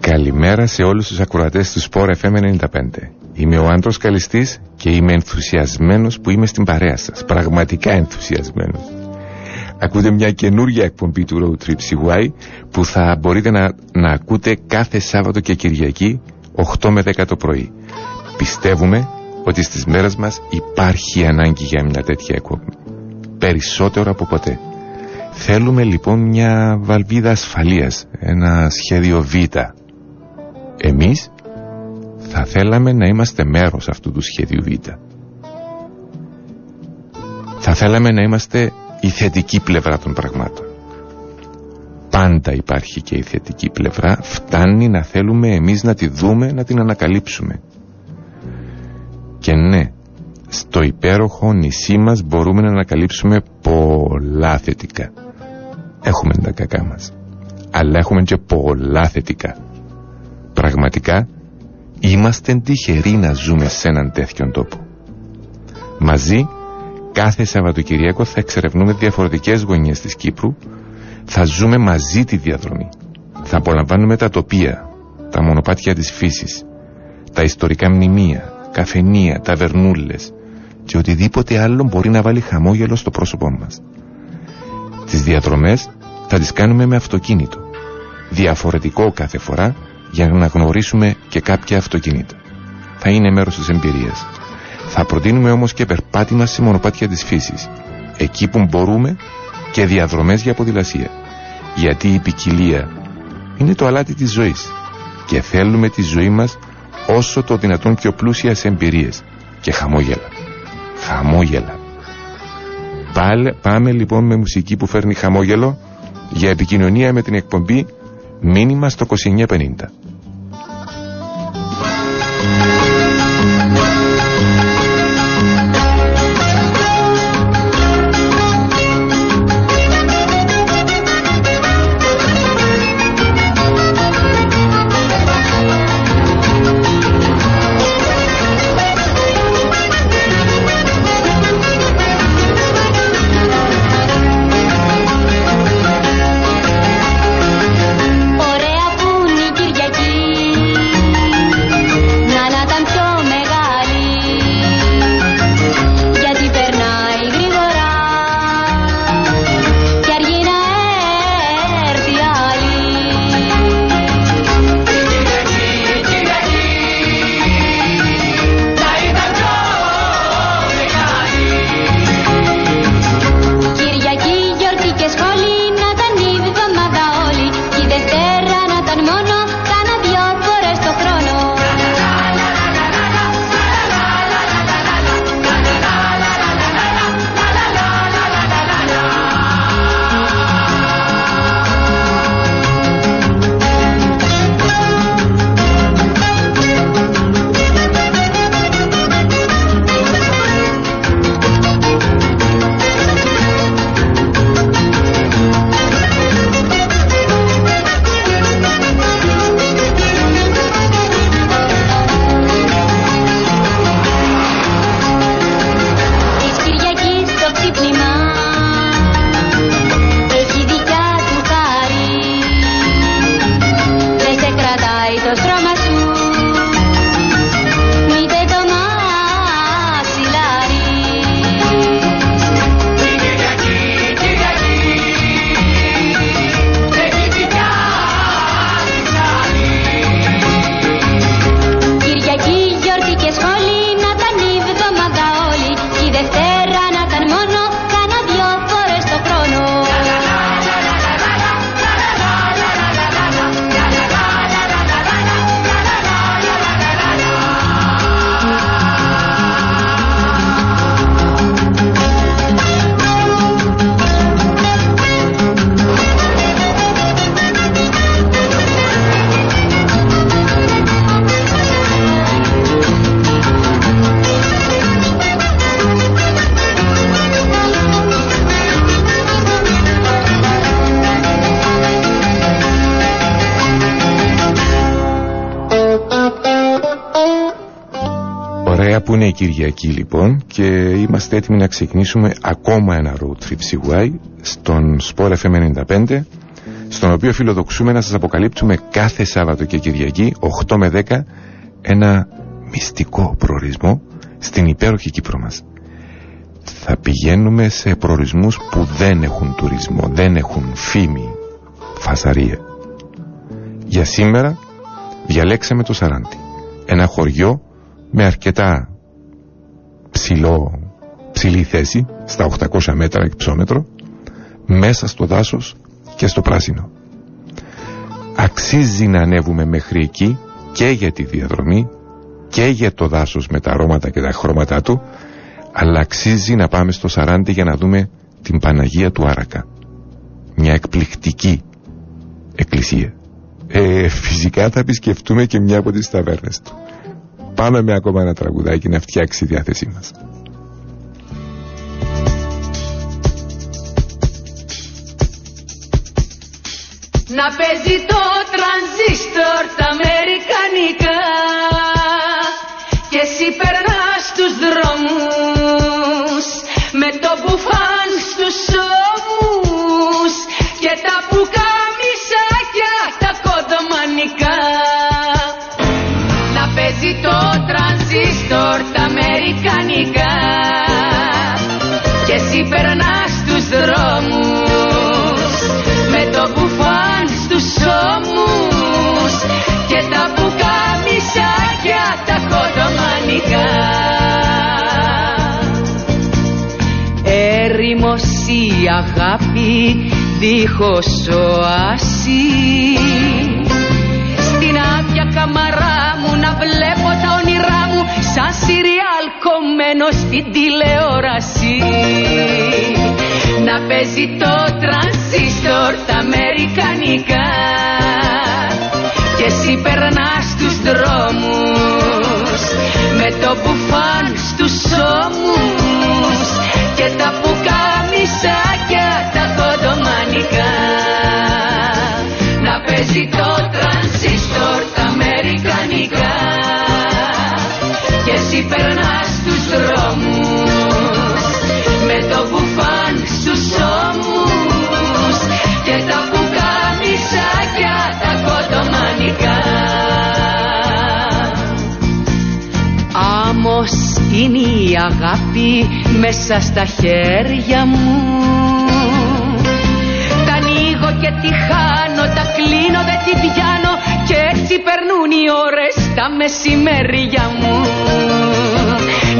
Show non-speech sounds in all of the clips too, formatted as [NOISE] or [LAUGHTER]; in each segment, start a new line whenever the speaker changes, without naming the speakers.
Καλημέρα σε όλους τους ακροατές του Sport FM 95. Είμαι ο Άντρος Καλιστής και είμαι ενθουσιασμένος που είμαι στην παρέα σας. Πραγματικά ενθουσιασμένος. Ακούτε μια καινούργια εκπομπή του Road Trip CY που θα μπορείτε να, να ακούτε κάθε Σάββατο και Κυριακή 8 με 10 το πρωί. Πιστεύουμε ότι στις μέρες μας υπάρχει ανάγκη για μια τέτοια εκπομπή. Περισσότερο από ποτέ. Θέλουμε λοιπόν μια βαλβίδα ασφαλείας, ένα σχέδιο Β. Εμείς θα θέλαμε να είμαστε μέρος αυτού του σχέδιου Β. Θα θέλαμε να είμαστε η θετική πλευρά των πραγμάτων. Πάντα υπάρχει και η θετική πλευρά, φτάνει να θέλουμε εμείς να τη δούμε, να την ανακαλύψουμε. Και ναι, στο υπέροχο νησί μας μπορούμε να ανακαλύψουμε πολλά θετικά. Έχουμε τα κακά μας, αλλά έχουμε και πολλά θετικά. Πραγματικά, είμαστε τυχεροί να ζούμε σε έναν τέτοιον τόπο. Μαζί κάθε Σαββατοκυριακό θα εξερευνούμε διαφορετικές γωνιές της Κύπρου, θα ζούμε μαζί τη διαδρομή. Θα απολαμβάνουμε τα τοπία, τα μονοπάτια της φύσης, τα ιστορικά μνημεία, καφενεία, ταβερνούλες και οτιδήποτε άλλο μπορεί να βάλει χαμόγελο στο πρόσωπό μας. Τις διαδρομές θα τις κάνουμε με αυτοκίνητο, διαφορετικό κάθε φορά για να γνωρίσουμε και κάποια αυτοκίνητα. Θα είναι μέρος της εμπειρίας. Θα προτείνουμε όμως και περπάτημα σε μονοπάτια της φύσης, εκεί που μπορούμε και διαδρομές για ποδηλασία. Γιατί η ποικιλία είναι το αλάτι της ζωής και θέλουμε τη ζωή μας όσο το δυνατόν πιο πλούσια σε εμπειρίες και χαμόγελα. Χαμόγελα. Πάλε, πάμε λοιπόν με μουσική που φέρνει χαμόγελο για επικοινωνία με την εκπομπή μήνυμα στο 2950.
Κυριακή
λοιπόν και είμαστε έτοιμοι να ξεκινήσουμε ακόμα ένα road trip CY στον Sport FM 95 στον οποίο φιλοδοξούμε να σας αποκαλύπτουμε κάθε Σάββατο και Κυριακή 8 με 10 ένα μυστικό προορισμό στην υπέροχη Κύπρο μας. Θα πηγαίνουμε σε προορισμούς που δεν έχουν τουρισμό, δεν έχουν φήμη, φασαρία. Για σήμερα διαλέξαμε το Σαράντι, ένα χωριό με αρκετά ψηλό, ψηλή θέση, στα 800 μέτρα υψόμετρο, μέσα στο δάσος και στο πράσινο. Αξίζει να ανέβουμε μέχρι εκεί και για τη διαδρομή και για το δάσος με τα αρώματα και τα χρώματά του, αλλά αξίζει να πάμε στο Σαράντι για να δούμε την Παναγία του Άρακα. Μια εκπληκτική εκκλησία. Ε, φυσικά θα επισκεφτούμε και μια από τις ταβέρνες του. Πάμε με ακόμα ένα τραγουδάκι να φτιάξει η διάθεσή μας.
Να παίζει το τρανζίστορ τα αμερικανικά και εσύ περνάς τους δρόμους με το μπουφάν στους ώμους και τα πουκαμισάκια αμερικανικά και εσύ περνάς τους δρόμους με το μπουφάν στους ώμους. Και τα πουκαμισάκια τα κοντομανικά Έρημος η αγάπη δίχως οάση κομμένο στην τηλεόραση. Να παίζει το τρανσίστορ τα αμερικανικά. Και εσύ περνάς τους δρόμους με το μπουφάν στους ώμους. Και τα πουκαμισάκια τα κοντομανικά. Να παίζει το τρανσίστορ τα αμερικανικά και εσύ περνάς τους δρόμους. Με το μπουφάν στους ώμους και τα πουκαμισάκια τα κοντομανικά Άμμος είναι η αγάπη μέσα στα χέρια μου. Τα ανοίγω και τη χάνω, τα κλείνω δεν τη πιάνω και έτσι περνούν οι ώρες τα μεσημέρια μου.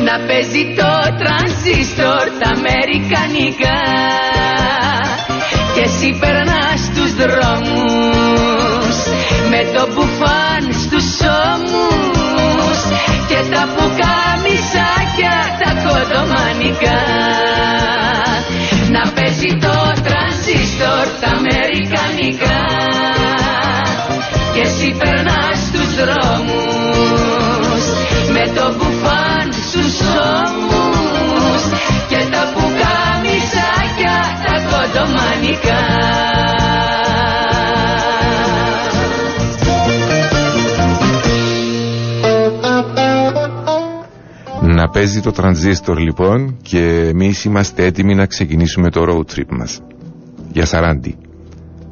Να παίζει το τρανζίστορ τα αμερικανικά. Και εσύ περνάς τους δρόμους. Με το μπουφάν στους ώμους. Και τα πουκαμισάκια τα κοντομανικά. Να παίζει το τρανζίστορ τα αμερικανικά. Και εσύ περνάς τους δρόμους. με το μπουφάν στους ώμους και τα πουκαμισάκια τα κοντομανικά
Να παίζει το τρανζίστορ λοιπόν και εμείς είμαστε έτοιμοι να ξεκινήσουμε το road trip μας. Για Σαράντι.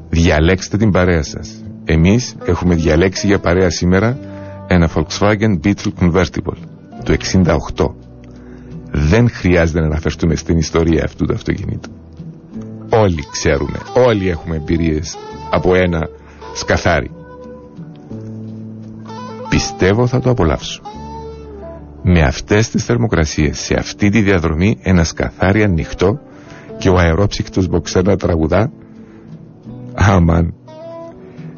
Διαλέξτε την παρέα σας. Εμείς έχουμε διαλέξει για παρέα σήμερα ένα Volkswagen Beetle Convertible του 68. Δεν χρειάζεται να αναφερθούμε στην ιστορία αυτού του αυτοκινήτου. Όλοι ξέρουμε, όλοι έχουμε εμπειρίες από ένα σκαθάρι. Πιστεύω θα το απολαύσω. Με αυτές τις θερμοκρασίες, σε αυτή τη διαδρομή, ένα σκαθάρι ανοιχτό και ο αερόψυκτος μποξέρ να τραγουδά, αμάν,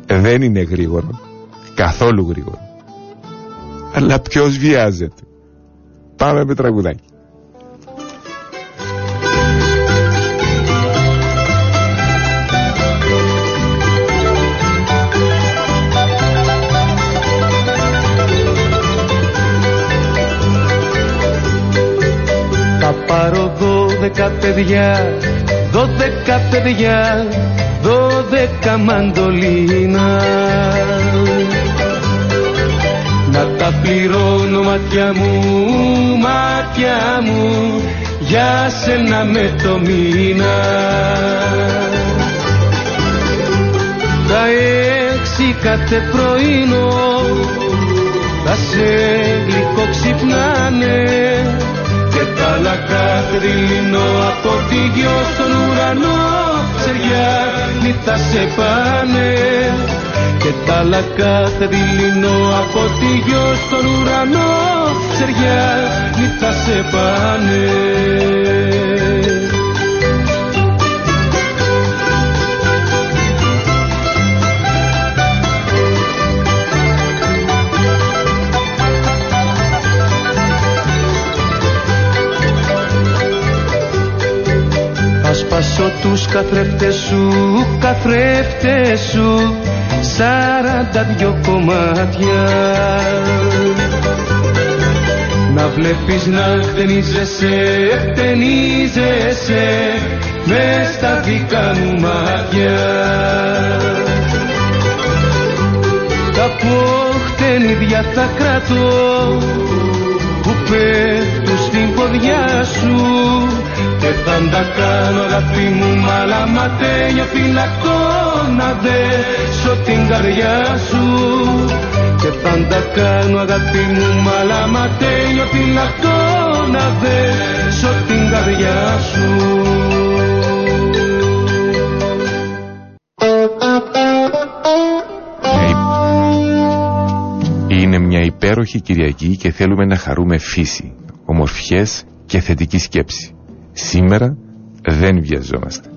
δεν είναι γρήγορο, καθόλου γρήγορο. Αλλά ποιος βιάζεται; Πάμε με τραγουδάκι.
Θα πάρω δώδεκα παιδιά, δώδεκα παιδιά, δώδεκα μαντολίνα. Να τα τα πληρώνω μάτια μου, μάτια μου για σένα με το μήνα. Τα έξι κάθε πρωινό θα σε γλυκό ξυπνάνε και τα άλλα κάθε δειλινό από τη γιο στον ουρανό ξεριά θα σε πάνε και τα άλλα κάθε δειλινό από τη γιο στον ουρανό ξεριά θα σε πάνε. Σπάσω τους καθρέφτες σου, καθρέφτες σου σαράντα δυο κομμάτια. Να βλέπεις να χτενίζεσαι, χτενίζεσαι μες στα δικά μου μάτια. Τα ποχτενίδια θα κρατώ που πέφτουν στην ποδιά σου. Και θα τα κάνω αγάπη μου μαλαματένιο φυλακτό να δέσω την καρδιά σου και θα τα κάνω αγάπη μου μαλαματένιο φυλακτό να δέσω την καρδιά σου
Είναι μια υπέροχη Κυριακή και θέλουμε να χαρούμε φύση, ομορφιές και θετική σκέψη. Σήμερα δεν βιαζόμαστε.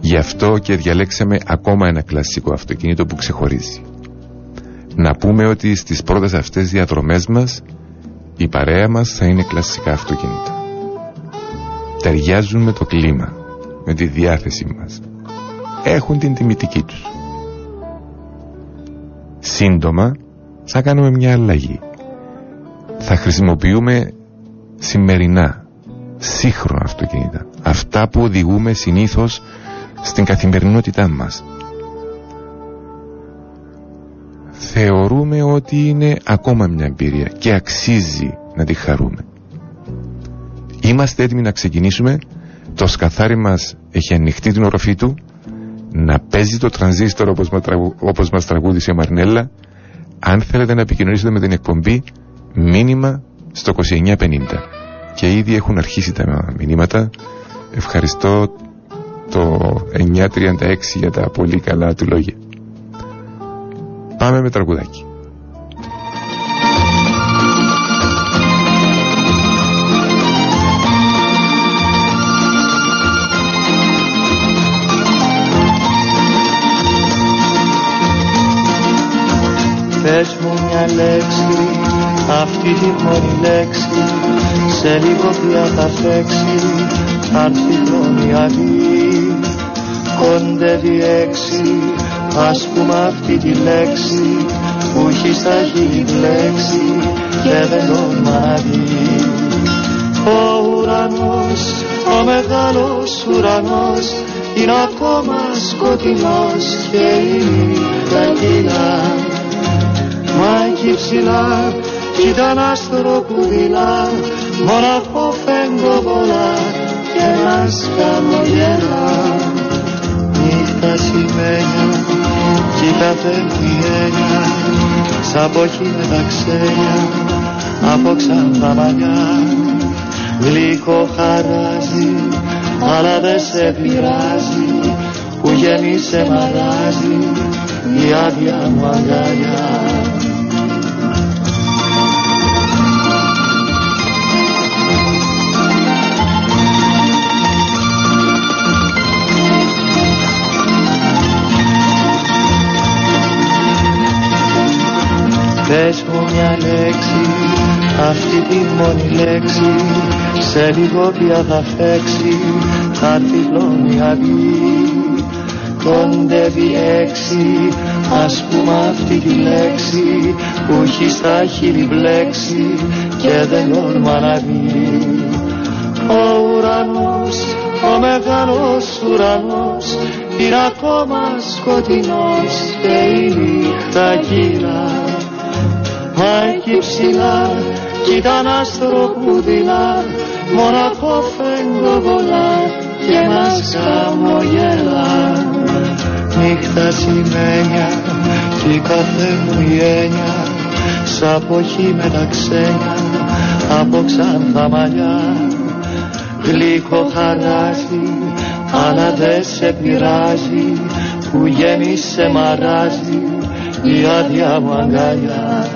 Γι' αυτό και διαλέξαμε ακόμα ένα κλασικό αυτοκίνητο που ξεχωρίζει. Να πούμε ότι στις πρώτες αυτές διαδρομές μας η παρέα μας θα είναι κλασικά αυτοκίνητα. Ταιριάζουν με το κλίμα, με τη διάθεσή μας. Έχουν την τιμητική τους. Σύντομα θα κάνουμε μια αλλαγή. Θα χρησιμοποιούμε σημερινά σύγχρονα αυτοκίνητα. Αυτά που οδηγούμε συνήθως στην καθημερινότητά μας. Θεωρούμε ότι είναι ακόμα μια εμπειρία και αξίζει να τη χαρούμε. Είμαστε έτοιμοι να ξεκινήσουμε. Το σκαθάρι μας έχει ανοιχτεί την οροφή του να παίζει το τρανζίστορ όπως, όπως μας τραγούδισε η Μαρνέλα αν θέλετε να επικοινωνήσετε με την εκπομπή μήνυμα στο 2950 και ήδη έχουν αρχίσει τα μηνύματα. Ευχαριστώ το 936 για τα πολύ καλά του λόγια. Πάμε με τραγουδάκι.
Πες μου μια λέξη, αυτή τη μόνη λέξη Σε λίγο πια θα φέξει, αν η αδύ Κοντεύει έξι, ας πούμε αυτή τη λέξη Που έχει στα χείλη μπλέξει και δεν τον μαγεί Ο ουρανός, ο μεγάλος ουρανός είναι ακόμα σκοτεινός και η νύχτα Μα εκεί ψηλά κι ήταν άστρο που δειλά μοναχό πολλά και μας χαμογελά νύχτα σημαίνια κι η καθέμτη έννοια σαν ποχή με τα ξένια. Από ξανθά μαλλιά γλυκό χαράζει αλλά δεν σε πειράζει που γεννήσε μαράζει η άδεια μου αγκαλιά Πες μου μια λέξη, αυτή τη μόνη λέξη Σε λίγο πια θα φέξει, θα έρθει η αυγή. Κοντεύει έξι, ας πούμε αυτή τη λέξη Που έχει στα χείλη μπλέξει και δεν όρμα να βγει. Ο ουρανός, ο μεγάλος ουρανός είναι ακόμα σκοτεινός και η νύχτα κύρα Μα εκεί ψηλά κι ήταν άστρο που δειλά μοναχό φεγγοβολά και μας χαμογελά νύχτα σημαίνια κι η κάθε μου η έννοια σ' αποχή με τα ξένια από ξανθά μαλλιά. Γλυκό χαράζει αλλά δε σε πειράζει που γέμισε μαράζει η άδεια μου αγκαλιά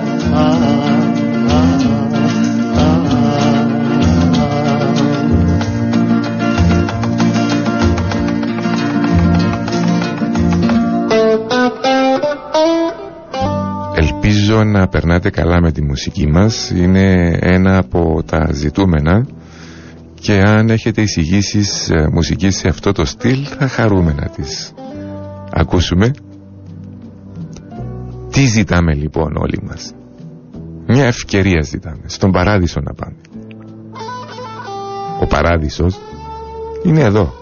Ελπίζω να περνάτε καλά με τη μουσική μας. Είναι ένα από τα ζητούμενα. Και αν έχετε εισηγήσεις ε, μουσική σε αυτό το στυλ Θα χαρούμε να τις ακούσουμε. Τι ζητάμε λοιπόν όλοι μας; Μια ευκαιρία ζητάμε Στον παράδεισο να πάμε Ο παράδεισος είναι εδώ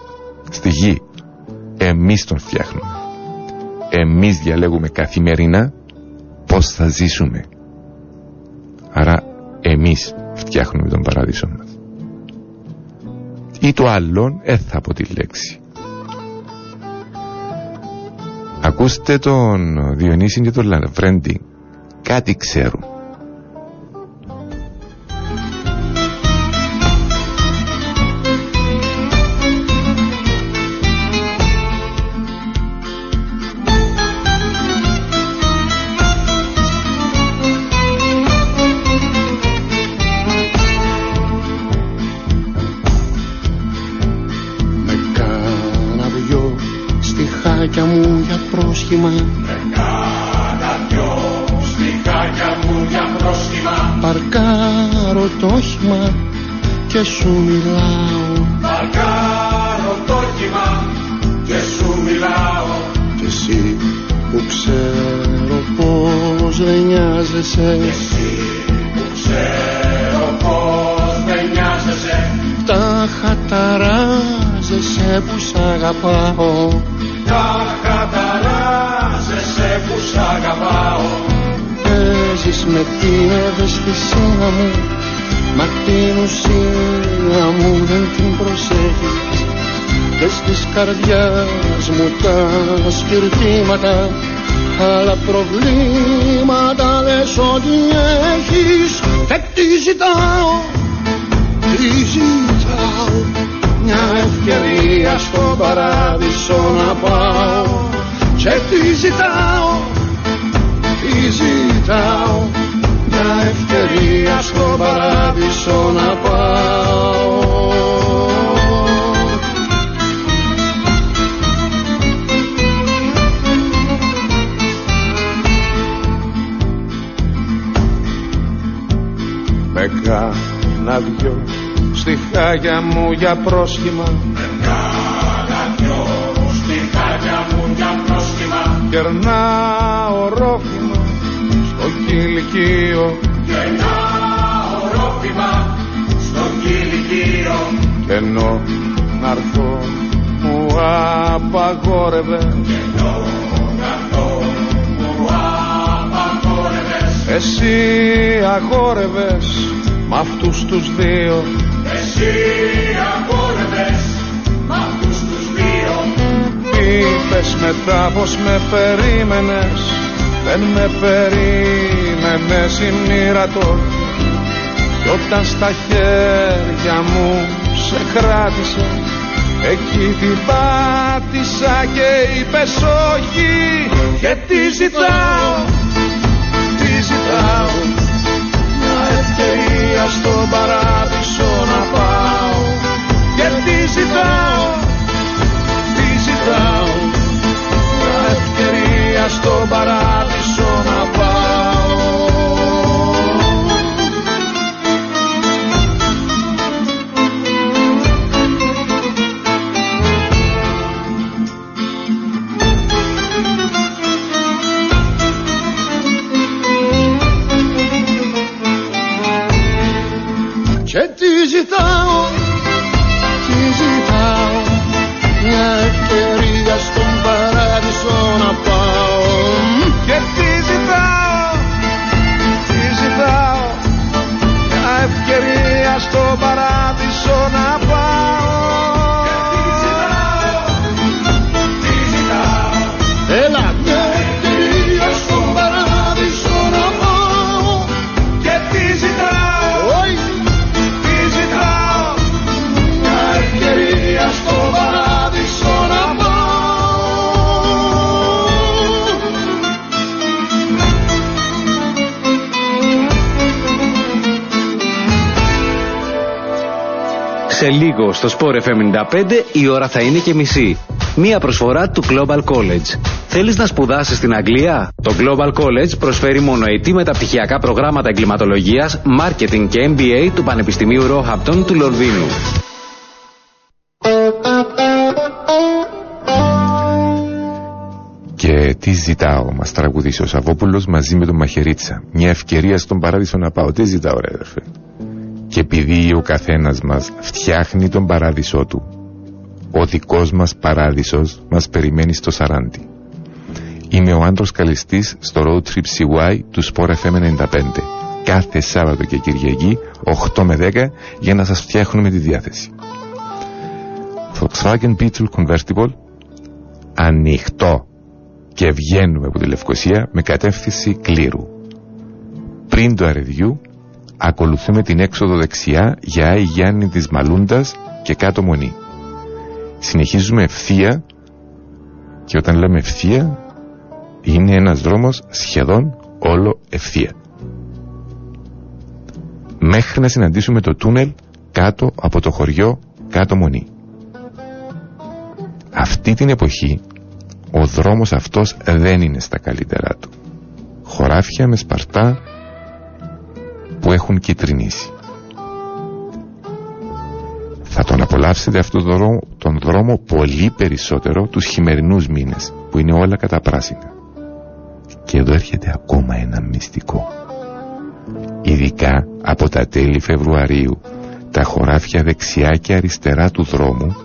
Στη γη Εμείς τον φτιάχνουμε Εμείς διαλέγουμε καθημερινά πώς θα ζήσουμε. Άρα εμείς φτιάχνουμε τον παράδεισο μας. Ή το άλλον έθα από τη λέξη. Ακούστε τον Διονύση και τον Λαβρέντι. Κάτι ξέρουν.
Πρόσχημα Κάνα δυο στιχάκια μου για πρόσχημα Παρκάρω το όχημα και σου μιλάω. Παρκάρω το όχημα και σου μιλάω Κι εσύ που ξέρω πως δεν νοιάζεσαι. Κι εσύ που ξέρω πως δεν νοιάζεσαι. Τα χαταράζεσαι που σ' αγαπάω ευαισθησία μου Μα την ουσία μου δεν την προσέχεις. Και στις καρδιάς μου τα σκυρτήματα Άλλα προβλήματα λες ότι έχεις. Και τι ζητάω, τι ζητάω. Μια ευκαιρία στο παράδεισο να πάω. Και τι ζητάω, τι ζητάω. Μια ευκαιρία στο παράδεισο να πάω. Με κάνα δυο στιχάγια μου για πρόσχημα. Κερνά ορόφημα στο κηλικείο
Κερνά ορόφημα στο κηλικείο
Κι ενώ να'ρθώ μου απαγόρευε.
Κι ενώ να'ρθώ μου απαγόρευες.
Εσύ αγόρευες μ' αυτούς τους δύο.
Εσύ αγόρευες
είπες μετά πως με περίμενες; Δεν με περίμενες η μοίρα Κι όταν στα χέρια μου σε κράτησε Εκεί την πάτησα και είπες όχι. Και τι ζητάω, τι ζητάω Μια ευκαιρία στον παράδεισο να πάω. Και τι ζητάω ζητάω Μια ευκαιρία στον παράδεισο
λίγο στο Sport FM 95 η ώρα θα είναι και μισή. Μία προσφορά του Global College. Θέλεις να σπουδάσεις στην Αγγλία; Το Global College προσφέρει μονοετή μεταπτυχιακά προγράμματα εγκληματολογίας, marketing και MBA του Πανεπιστημίου Roehampton του Λονδίνου.
Και τι ζητάω, μας τραγουδίσει ο Σαββόπουλος μαζί με τον Μαχαιρίτσα. Μια ευκαιρία στον παράδεισο να πάω. Τι ζητάω, ρε αδερφέ. Και επειδή ο καθένας μας φτιάχνει τον παράδεισό του, ο δικός μας παράδεισος μας περιμένει στο Σαράντι. Είμαι ο άντρος καλεστής στο Road Trip CY του Sport FM 95. Κάθε Σάββατο και Κυριακή, 8 με 10, για να σας φτιάχνουμε τη διάθεση. Volkswagen Beetle Convertible, ανοιχτό και βγαίνουμε από τη Λευκοσία με κατεύθυνση κλήρου. Πριν το αρεδιού, ακολουθούμε την έξοδο δεξιά για Άι Γιάννη της Μαλούντας και κάτω Μονή. Συνεχίζουμε ευθεία και όταν λέμε ευθεία είναι ένας δρόμος σχεδόν όλο ευθεία. Μέχρι να συναντήσουμε το τούνελ κάτω από το χωριό κάτω Μονή. Αυτή την εποχή ο δρόμος αυτός δεν είναι στα καλύτερά του. Χωράφια με σπαρτά που έχουν κυτρινήσει. Θα τον απολαύσετε αυτόν τον δρόμο, τον δρόμο πολύ περισσότερο τους χειμερινούς μήνες που είναι όλα κατά πράσινα. Και εδώ έρχεται ακόμα ένα μυστικό. Ειδικά από τα τέλη Φεβρουαρίου τα χωράφια δεξιά και αριστερά του δρόμου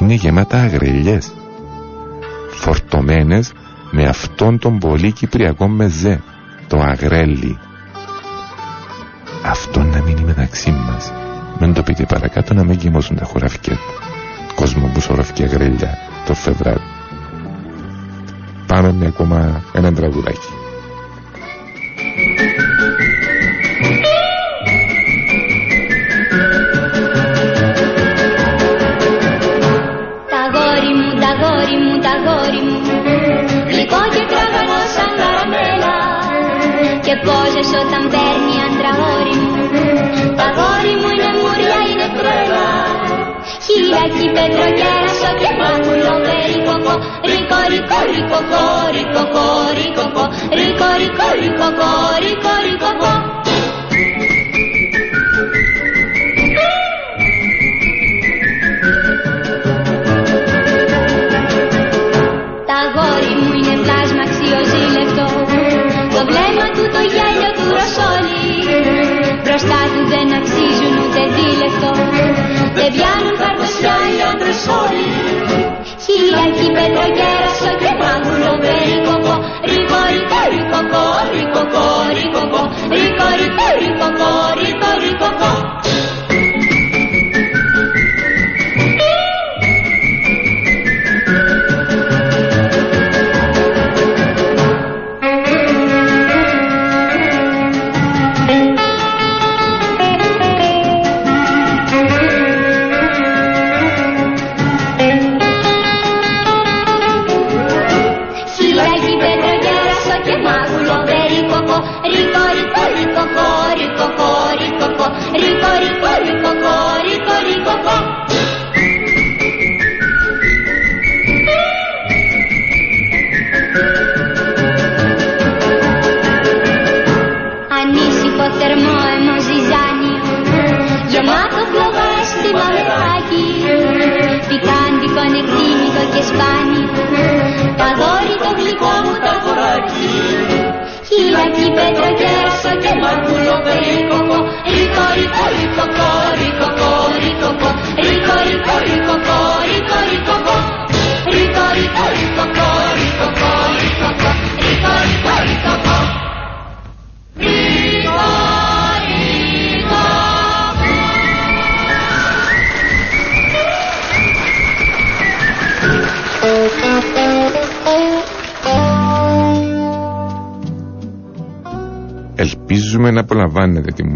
είναι γεμάτα αγρελιές φορτωμένες με αυτόν τον πολύ κυπριακό μεζέ, το αγρέλι. Αυτό να μείνει μεταξύ μας. Μην το πείτε παρακάτω να μην κοιμώσουν τα χωράφια κόσμο που σωροφκιά αγρέλια το Φεβράριο. Πάμε με ακόμα ένα τραγουδάκι.
Πόζες όταν παίρνει άντρα όρη μου Τα γόρι μου είναι μουριά, είναι τρέλα Χιλιακή πετροκέρασο και μάγουλο περικοκό Ρίκο, ρίκο, ρίκοκο, ρίκοκο, ρίκοκο Ρίκο, ρίκο, ρίκοκο,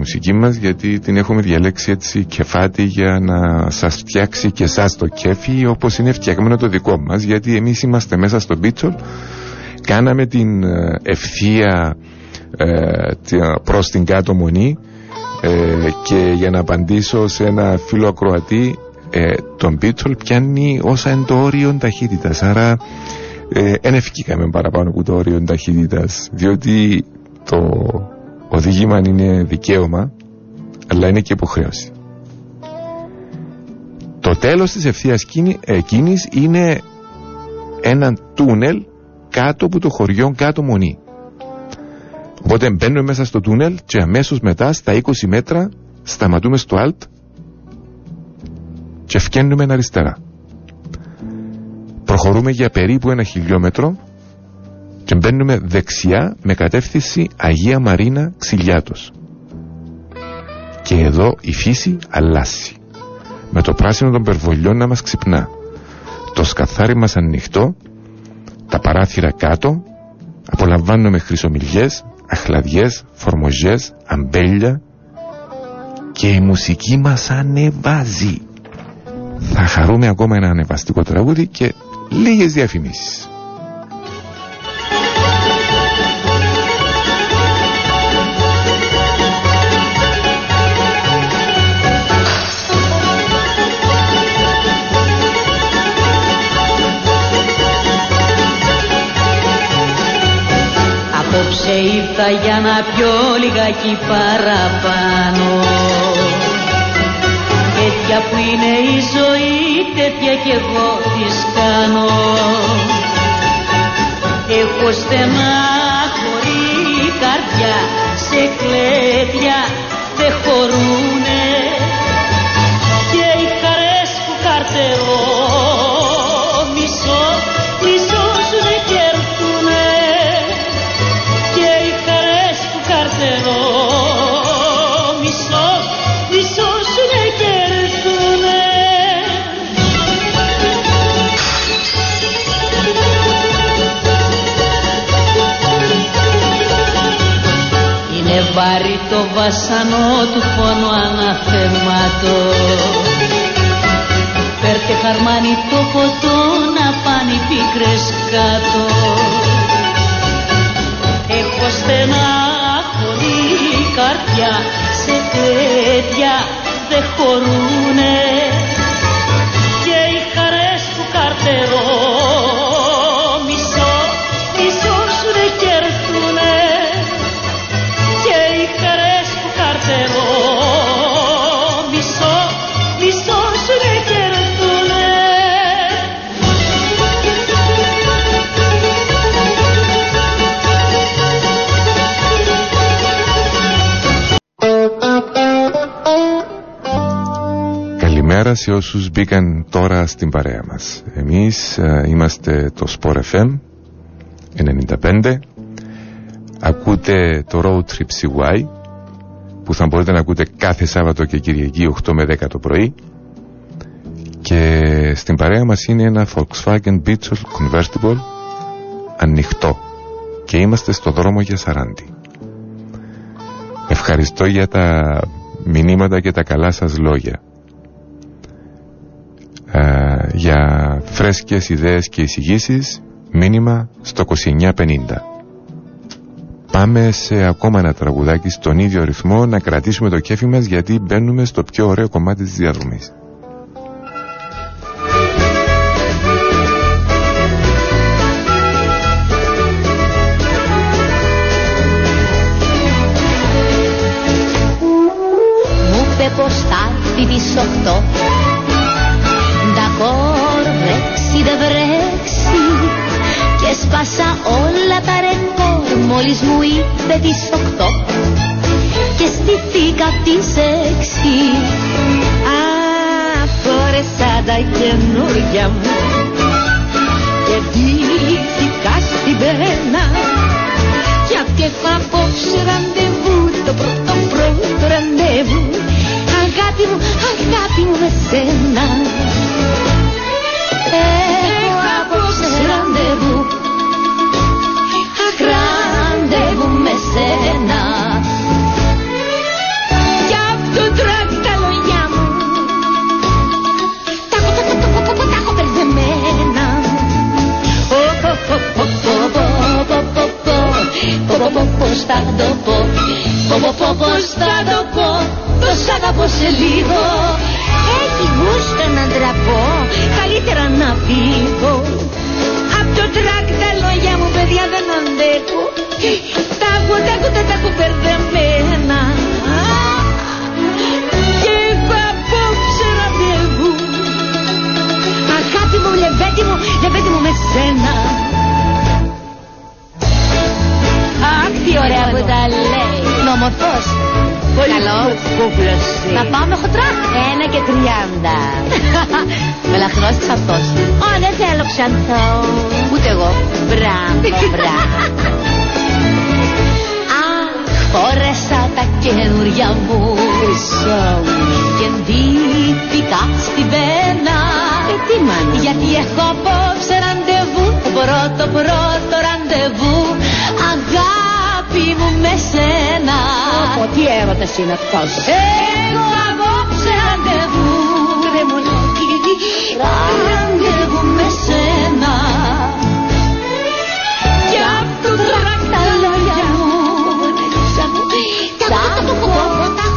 μουσική μας γιατί την έχουμε διαλέξει έτσι κεφάτη για να σας φτιάξει και εσάς το κέφι όπως είναι φτιαγμένο το δικό μας γιατί εμείς είμαστε μέσα στο Μπίτσολ κάναμε την ε, ευθεία ε, προς την κάτω μονή ε, και για να απαντήσω σε ένα φίλο ακροατή ε, τον Beetle πιάνει όσα είναι το όριο ταχύτητας. Άρα δεν ε, παραπάνω από το όριο ταχύτητας διότι το οδήγημα είναι δικαίωμα αλλά είναι και υποχρέωση. Το τέλος της ευθείας εκείνης είναι ένα τούνελ κάτω από το χωριό κάτω μονή. Οπότε μπαίνουμε μέσα στο τούνελ και αμέσως μετά στα 20 μέτρα σταματούμε στο alt και φκένουμε αριστερά. Προχωρούμε για περίπου ένα χιλιόμετρο και μπαίνουμε δεξιά με κατεύθυνση Αγία Μαρίνα Ξυλιάτος. Και εδώ η φύση αλλάσει. Με το πράσινο των περβολιών να μας ξυπνά. Το σκαθάρι μας ανοιχτό, τα παράθυρα κάτω, απολαμβάνουμε χρυσομιλιές, αχλαδιές, φορμοζές, αμπέλια και η μουσική μας ανεβάζει. Θα χαρούμε ακόμα ένα ανεβαστικό τραγούδι και λίγες διαφημίσεις.
Ήρθα για να πιω λιγάκι παραπάνω. Τέτοια που είναι η ζωή, τέτοια κι εγώ της κάνω. Έχω στενά χωρί καρδιά, σε κλέτια δεν χωρούνε Είναι βαρύ το βασανό του πόνου αναθεμάτο Φέρτε χαρμάνι το ποτό να πάνε οι πίκρες κάτω. Έχω στενά χωρί καρδιά σε κλέτια δεν χωρούνε
σε όσους μπήκαν τώρα στην παρέα μας. Εμείς ε, είμαστε το Sport FM 95. Ακούτε το Road Trip CY που θα μπορείτε να ακούτε κάθε Σάββατο και Κυριακή 8 με 10 το πρωί. Και στην παρέα μας είναι ένα Volkswagen Beetle Convertible ανοιχτό και είμαστε στο δρόμο για Σαράντι. Ευχαριστώ για τα μηνύματα και τα καλά σας λόγια. Ε, για φρέσκες ιδέες και εισηγήσεις μήνυμα στο 2950. Πάμε σε ακόμα ένα τραγουδάκι στον ίδιο ρυθμό να κρατήσουμε το κέφι μας γιατί μπαίνουμε στο πιο ωραίο κομμάτι της διαδρομής.
Είπε τις οκτώ Και στηθήκα τις έξι. Α, φόρεσα τα καινούργια μου Και ντύθηκα στην πένα. Γιατί έχω απόψε ραντεβού Το πρώτο πρώτο ραντεβού. Αγάπη μου, αγάπη μου με σένα πώς θα το πω Πω, Πω πω πω πως θα το πω Το σ' αγαπώ σε λίγο Έχει γούστο να ντραπώ Καλύτερα να φύγω Απ' το τρακ τα λόγια μου παιδιά δεν αντέχω Τα έχω, τα έχω, τα έχω μπερδεμένα Και έχω απόψε ραντεβού Αγάπη μου, λεβέντη μου, λεβέντη μου με σένα ωραία που τα λέει. Νομοθός. Καλός. Κούκλος. Να πάμε χοντρά. Ένα και τριάντα. [LAUGHS] Μελαχρός αυτός. Ω, δεν θέλω ξανθό. Ούτε εγώ. Μπράβο, [LAUGHS] μπράβο. Αχ, φόρεσα τα καινούρια μου. Και ντύθηκα στη βένα. Ε, τι μάνα. Γιατί έχω απόψε ραντεβού. Το πρώτο πρώτο ραντεβού. Αγάπη μου με σένα.
Πω, τι έρωτας είναι αυτός.
Έχω απόψε ραντεβού. Ραντεβού με σένα. Κι απ' του τρακ τα λόγια μου. Τα έχω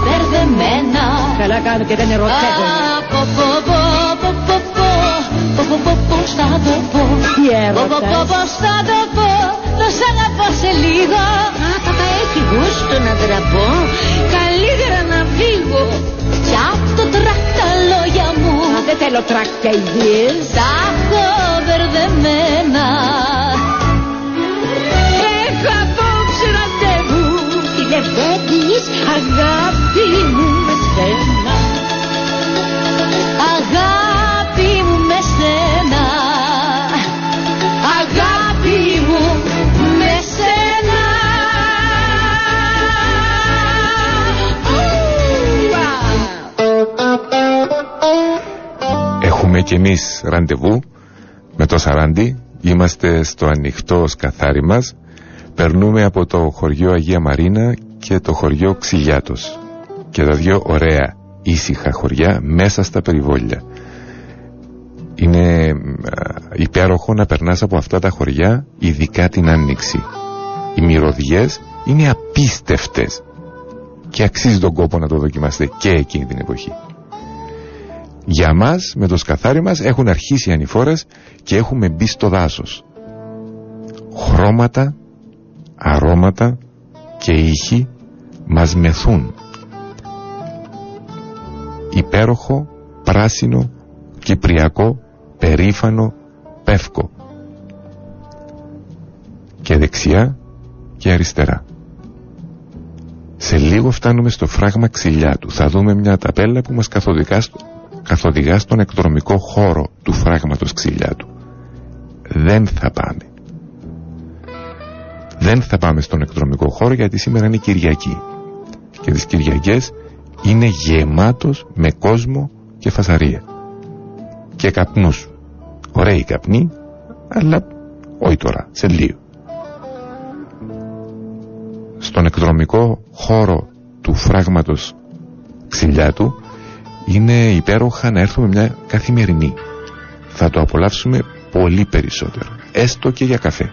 μπερδεμένα.
Καλά κάνω και δεν ερωτεύομαι.
Πω, πω, πω, πω, πω, πω. Πω, πω, πω, πώς θα το πω.
Τι
Πω, πω, πω,
έρωτας.
πώς θα το πω. Το σ' αγαπώ σε λίγο. Α, θα έχει γούστο να δραπώ. Καλύτερα να φύγω. Κι απ' το τρακ τα λόγια μου.
Μα δεν θέλω τρακ και ιδίες.
Τα έχω μπερδεμένα. Έχω απόψε ραντεβού. Τι λεβέντης, αγάπη μου με σένα.
Έχουμε κι εμείς ραντεβού με το Σαράντι. Είμαστε στο ανοιχτό σκαθάρι μας. Περνούμε από το χωριό Αγία Μαρίνα και το χωριό Ξυλιάτος. Και τα δύο ωραία ήσυχα χωριά μέσα στα περιβόλια. Είναι α, υπέροχο να περνάς από αυτά τα χωριά ειδικά την Άνοιξη. Οι μυρωδιές είναι απίστευτες και αξίζει τον κόπο να το δοκιμάσετε και εκείνη την εποχή. Για μας, με το σκαθάρι μας, έχουν αρχίσει οι ανηφόρες και έχουμε μπει στο δάσος. Χρώματα, αρώματα και ήχοι μας μεθούν. Υπέροχο, πράσινο, κυπριακό, περήφανο, πεύκο. Και δεξιά και αριστερά. Σε λίγο φτάνουμε στο φράγμα ξυλιά του. Θα δούμε μια ταπέλα που μας καθοδηγά, στο, καθοδηγά στον εκδρομικό χώρο του φράγματος ξυλιά του. Δεν θα πάμε. Δεν θα πάμε στον εκδρομικό χώρο γιατί σήμερα είναι Κυριακή. Και τις Κυριακές είναι γεμάτος με κόσμο και φασαρία. Και καπνούς. Ωραίοι καπνοί, αλλά όχι τώρα, σε λίγο. Στον εκδρομικό χώρο του φράγματος ξυλιά του είναι υπέροχα να έρθουμε μια καθημερινή. Θα το απολαύσουμε πολύ περισσότερο. Έστω και για καφέ.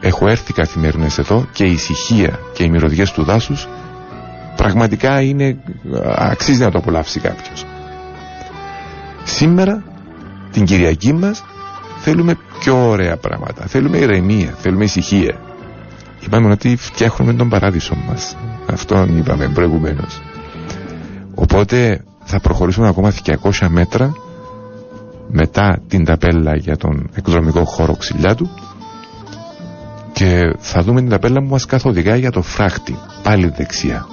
Έχω έρθει καθημερινές εδώ και η ησυχία και οι μυρωδιές του δάσους πραγματικά είναι αξίζει να το απολαύσει κάποιος. Σήμερα την Κυριακή μας θέλουμε πιο ωραία πράγματα. Θέλουμε ηρεμία, θέλουμε ησυχία. Είπαμε ότι φτιάχνουμε τον παράδεισο μας. Αυτόν είπαμε προηγουμένως. Οπότε θα προχωρήσουμε ακόμα 200 μέτρα μετά την ταπέλα για τον εκδρομικό χώρο ξυλιά του και θα δούμε την ταπέλα που μας καθοδηγά για το φράχτη, πάλι δεξιά.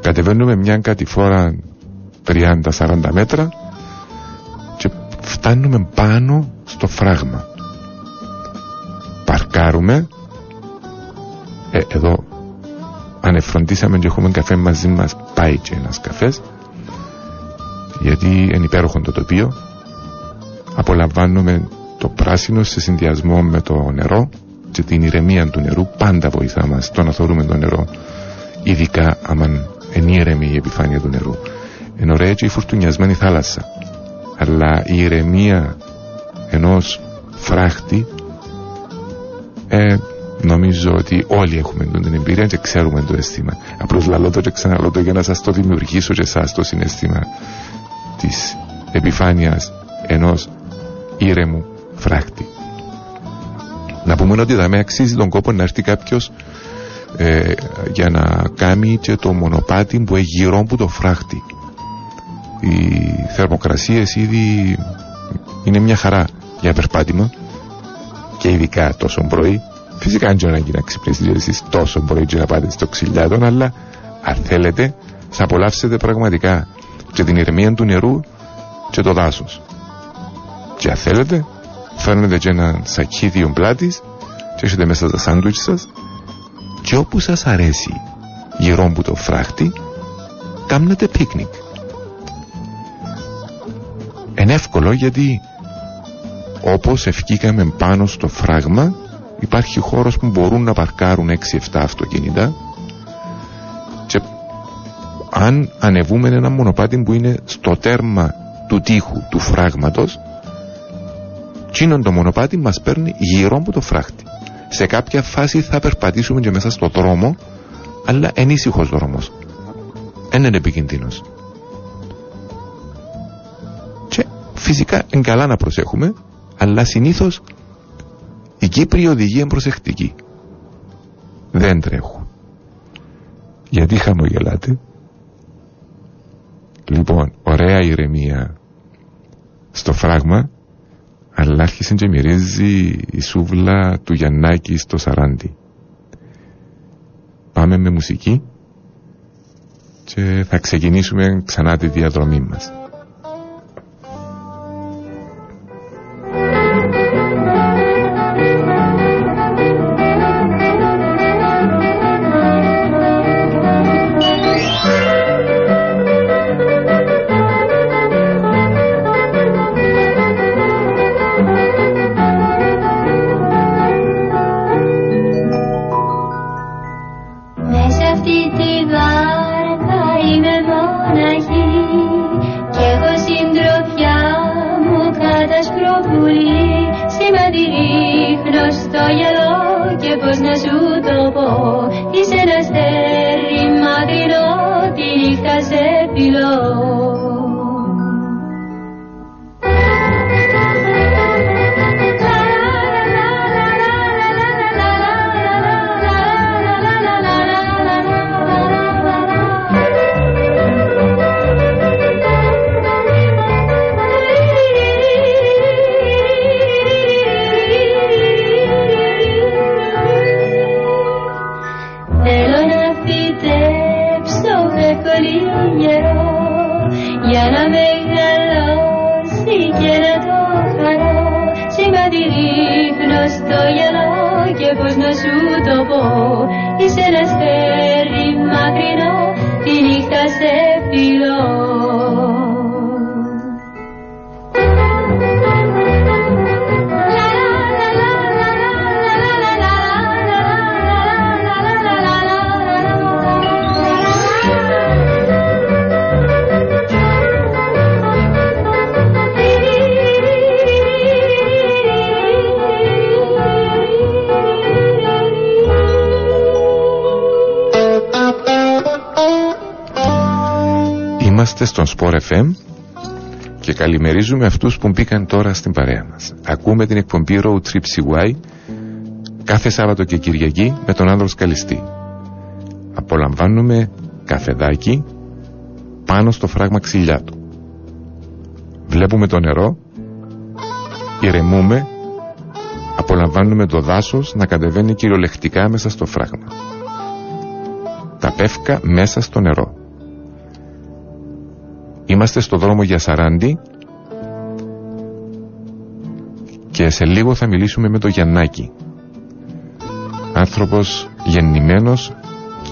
Κατεβαίνουμε μια κατηφόρα 30-40 μέτρα και φτάνουμε πάνω στο φράγμα. Παρκάρουμε ε, εδώ ανεφροντίσαμε και έχουμε καφέ μαζί μας πάει και ένας καφές γιατί είναι υπέροχο το τοπίο. Απολαμβάνουμε το πράσινο σε συνδυασμό με το νερό και την ηρεμία του νερού. Πάντα βοηθά μας το να θεωρούμε το νερό ειδικά άμα είναι ήρεμη η επιφάνεια του νερού. Είναι ωραία και η φουρτουνιασμένη θάλασσα. Αλλά η ηρεμία ενός φράχτη ε, νομίζω ότι όλοι έχουμε την εμπειρία και ξέρουμε το αίσθημα. Απλώς λαλώ το και ξαναλώ το για να σας το δημιουργήσω και εσάς το συναίσθημα της επιφάνειας ενός ήρεμου φράχτη. Να πούμε ότι θα με αξίζει τον κόπο να έρθει κάποιος ε, για να κάνει και το μονοπάτι που έχει γύρω από το φράχτη. Οι θερμοκρασίες ήδη είναι μια χαρά για περπάτημα και ειδικά τόσο πρωί φυσικά αν να να ξυπνήσετε εσείς τόσο πρωί και να πάτε στο ξυλιάτον αλλά αν θέλετε θα απολαύσετε πραγματικά και την ηρεμία του νερού και το δάσος. Και αν θέλετε φέρνετε και ένα σακίδιο πλάτης και έχετε μέσα τα σάντουιτς σας και όπου σας αρέσει γύρω από το φράχτη κάνετε πίκνικ. Είναι εύκολο γιατί όπως ευκήκαμε πάνω στο φράγμα υπάρχει χώρος που μπορούν να παρκάρουν 6-7 αυτοκίνητα και αν ανεβούμε ένα μονοπάτι που είναι στο τέρμα του τείχου του φράγματος Τσίνον το μονοπάτι μας παίρνει γύρω από το φράχτη. Σε κάποια φάση θα περπατήσουμε και μέσα στο δρόμο, αλλά ενήσυχος δρόμος. Δεν είναι επικίνδυνος. Και φυσικά είναι καλά να προσέχουμε, αλλά συνήθως οι Κύπροι οδηγοί είναι προσεκτικοί. Δεν τρέχουν. Γιατί χαμογελάτε; Λοιπόν, ωραία ηρεμία στο φράγμα αλλά άρχισε και μυρίζει η σούβλα του Γιαννάκη στο Σαράντι. Πάμε με μουσική και θα ξεκινήσουμε ξανά τη διαδρομή μας. Καλημερίζουμε αυτούς που μπήκαν τώρα στην παρέα μας. Ακούμε την εκπομπή Road Trip CY κάθε Σάββατο και Κυριακή με τον άνδρος Σκαλιστή. Απολαμβάνουμε καφεδάκι πάνω στο φράγμα ξυλιάτου. Βλέπουμε το νερό, ηρεμούμε, απολαμβάνουμε το δάσος να κατεβαίνει κυριολεκτικά μέσα στο φράγμα. Τα πεύκα μέσα στο νερό. Είμαστε στο δρόμο για Σαράντι και σε λίγο θα μιλήσουμε με τον Γιαννάκη. Άνθρωπος γεννημένος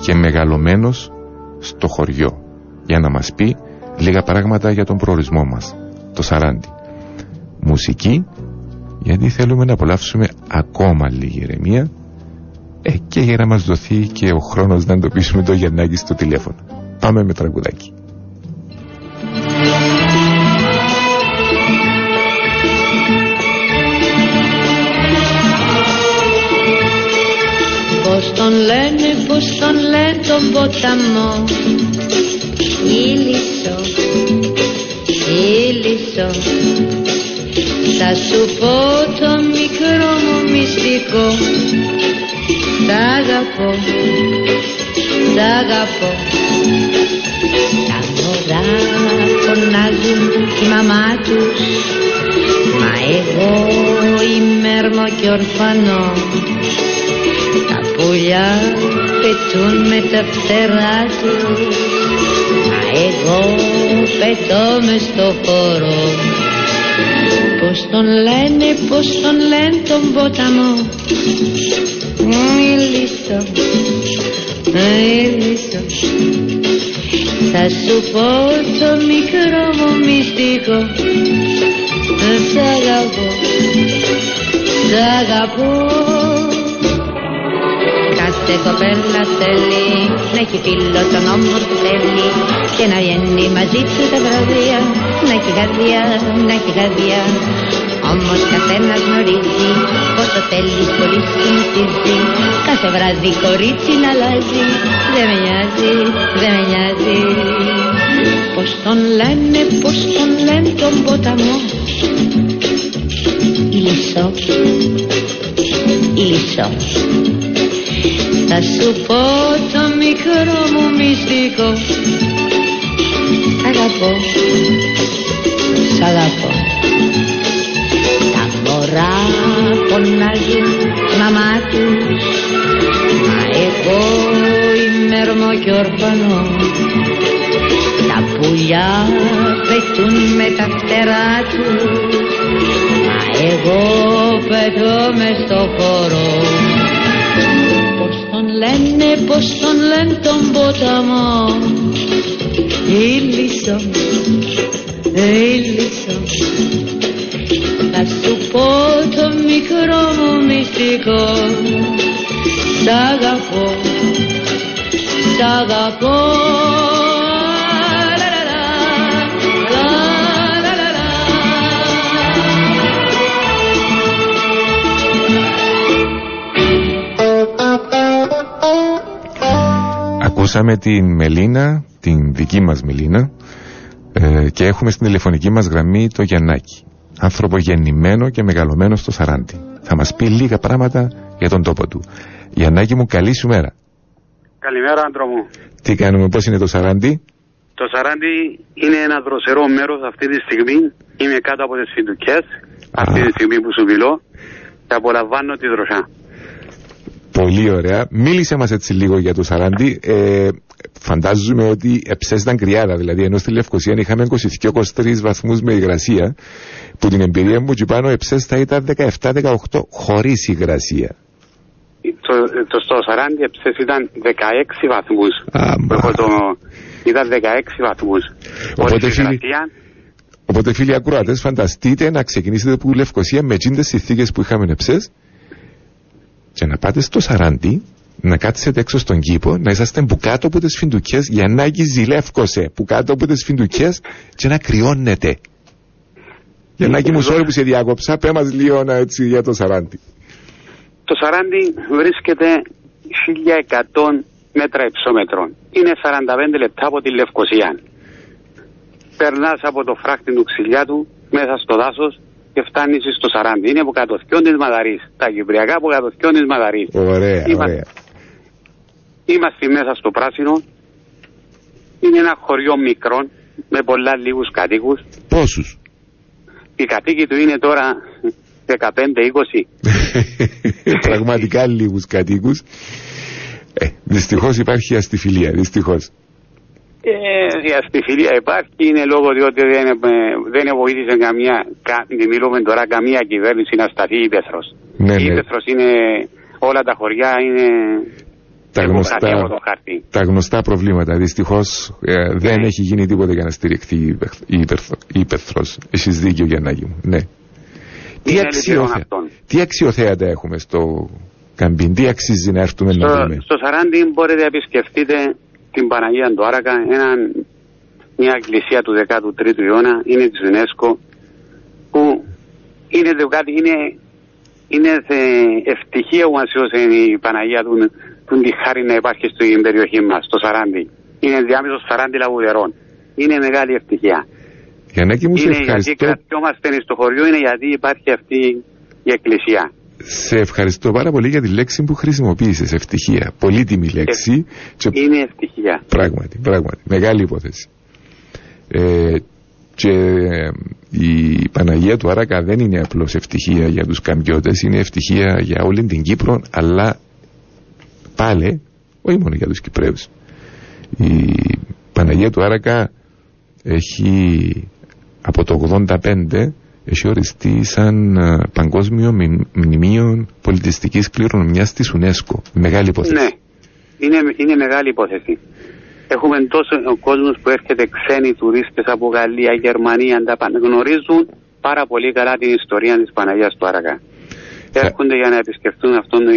και μεγαλωμένος στο χωριό για να μας πει λίγα πράγματα για τον προορισμό μας, το Σαράντι. Μουσική, γιατί θέλουμε να απολαύσουμε ακόμα λίγη ηρεμία ε, και για να μας δοθεί και ο χρόνος να εντοπίσουμε το Γιαννάκη στο τηλέφωνο. Πάμε με τραγουδάκι.
Λένε, πως τον λένε τον ποταμό. Ήλισσο, ήλισσο Θα σου πω το μικρό μου μυστικό. Σ' αγαπώ, σ' αγαπώ. Τα μωρά φωνάζουν τη μαμά τους. Μα εγώ είμαι έρμο και ορφανό. Τα πουλιά πετούν με τα φτερά τους. Μα εγώ πετώ μες στο χώρο. Πώς τον λένε, πώς τον λένε τον ποταμό. Μιλήσω, μιλήσω. Θα σου πω το μικρό μου μυστικό. Σ' αγαπώ, σ' αγαπώ Κάθε κοπέλα θέλει να έχει φίλο τον όμορφο θέλει και να βγαίνει μαζί του τα βραδεία να έχει καρδιά, να έχει καρδιά όμως καθένας γνωρίζει πόσο θέλεις πολύ συνηθίζει κάθε βράδυ κορίτσι να αλλάζει δεν με νοιάζει, δεν με νοιάζει πως τον λένε, πως τον λένε τον ποταμό Ηλισσό, ηλισσό θα σου πω το μικρό μου μυστικό. Σ' αγαπώ, σ' αγαπώ. Τα μωρά φωνάζουν μαμά τους. Μα εγώ είμαι έρμο και ορφανό Τα πουλιά πετούν με τα φτερά τους. Μα εγώ πετώ μες στο χώρο. Πώς τον λένε, πώς τον λένε τον ποταμό. Ήλισσο, ήλισσο Θα σου πω το μικρό μου μυστικό. Σ' αγαπώ, σ' αγαπώ
Ακούσαμε την Μελίνα, την δική μας Μελίνα ε, και έχουμε στην τηλεφωνική μας γραμμή το Γιαννάκη. Άνθρωπο γεννημένο και μεγαλωμένο στο Σαράντι. Θα μας πει λίγα πράγματα για τον τόπο του. Γιαννάκη μου, καλή σου μέρα.
Καλημέρα, άντρο μου.
Τι κάνουμε, πώς είναι το Σαράντι;
Το Σαράντι είναι ένα δροσερό μέρος αυτή τη στιγμή. Είμαι κάτω από τις φιντουκιές, αυτή τη στιγμή που σου μιλώ. Και απολαμβάνω τη δροσιά.
Πολύ ωραία. Μίλησε μας έτσι λίγο για το Σαράντι. Ε, φαντάζομαι ότι εψές ήταν κρυάδα, δηλαδή ενώ στη Λευκοσία είχαμε 22-23 βαθμούς με υγρασία, που την εμπειρία μου και πάνω εψές θα ήταν 17-18 χωρίς υγρασία.
Το, το στο Σαράντι εψές ήταν 16 βαθμούς.
Άμα.
Εγώ το, ήταν 16 βαθμούς.
Οπότε,
Χωρίς
φίλοι,
υγρασία,
Οπότε φίλοι ακροατές φανταστείτε να ξεκινήσετε που Λευκοσία με τσίντες συνθήκες που είχαμε εψές και να πάτε στο Σαράντι να κάτσετε έξω στον κήπο, να είσαστε που κάτω από τις φιντουκιές για να ζηλεύκωσε που κάτω από τις φιντουκιές και να κρυώνετε. Για να μου sorry που σε διάκοψα, πέ μας λίγο να, έτσι, για το Σαράντι.
Το Σαράντι βρίσκεται 1100 μέτρα υψόμετρων. Είναι 45 λεπτά από τη Λευκοσία. Περνάς από το φράχτη του ξυλιά του μέσα στο δάσος και φτάνεις στο Σαράντι. Είναι από κατοθιόν της Μαδαρής. Τα κυπριακά από κατοθιόν της Μαδαρής.
Ωραία,
Είμα-
ωραία.
Είμαστε μέσα στο πράσινο. Είναι ένα χωριό μικρό με πολλά λίγους κατοίκους.
Πόσους;
Οι κατοίκοι του είναι τώρα 15-20. [LAUGHS]
Πραγματικά λίγους κατοίκους. Ε, δυστυχώς υπάρχει αστιφιλία, δυστυχώς.
Ε, η αστιφιλία υπάρχει είναι λόγω διότι δεν, ε, δεν βοήθησε καμία, κα, μιλούμε τώρα καμία κυβέρνηση να σταθεί η Πέθρος.
Ναι,
η
ναι.
Πέθρος είναι, όλα τα χωριά είναι
Τα
έχουν
γνωστά,
κρατεί από το χάρτη.
τα γνωστά προβλήματα. Δυστυχώς ε, δεν
Ναι.
έχει γίνει τίποτα για να στηριχθεί η υπερθ- η υπερθ- η υπερθρός. Έχεις δίκιο Γιαννάκη μου. Ναι. Τι,
Είναι
αξιοθε...
λυπηρό αυτόν.
τι αξιοθέατα έχουμε στο καμπίν, τι αξίζει να έρθουμε να
Στο,
δούμε;
στο Σαράντι μπορείτε να επισκεφτείτε την Παναγία του Άρακα, έναν, μια εκκλησία του 13ου αιώνα, είναι της UNESCO, που είναι, το κάτι, είναι, είναι θε- ευτυχία που μας σώσε η Παναγία του που τη χάρη να υπάρχει στην περιοχή μας, στο Σαράντι. Είναι διάμεσος Σαράντι Λαγουδερών. Είναι μεγάλη ευτυχία.
Γιαννάκη μου, σε
Είναι γιατί
ευχαριστώ,
κρατιόμαστε στο χωριό, είναι γιατί υπάρχει αυτή η εκκλησία.
Σε ευχαριστώ πάρα πολύ για τη λέξη που χρησιμοποίησες, ευτυχία. Πολύτιμη λέξη και
Είναι ευτυχία.
Πράγματι, πράγματι. Μεγάλη υπόθεση. Ε, και η Παναγία του Άρακα δεν είναι απλώς ευτυχία για τους καμπιώτες, είναι ευτυχία για όλη την Κύπρο, αλλά πάλι, όχι μόνο για τους Κυπρέους. Η Παναγία του Άρακα έχει από το 85 έχει οριστεί σαν ε, παγκόσμιο μνη- μνημείο πολιτιστικής κληρονομιάς της UNESCO. Μεγάλη υπόθεση.
Ναι, είναι, είναι μεγάλη υπόθεση. Έχουμε τόσο κόσμος που έρχεται ξένοι τουρίστες από Γαλλία, Γερμανία, τα πάνε. γνωρίζουν πάρα πολύ καλά την ιστορία της Παναγίας του Άρακα. Έρχονται για να επισκεφτούν αυτόν το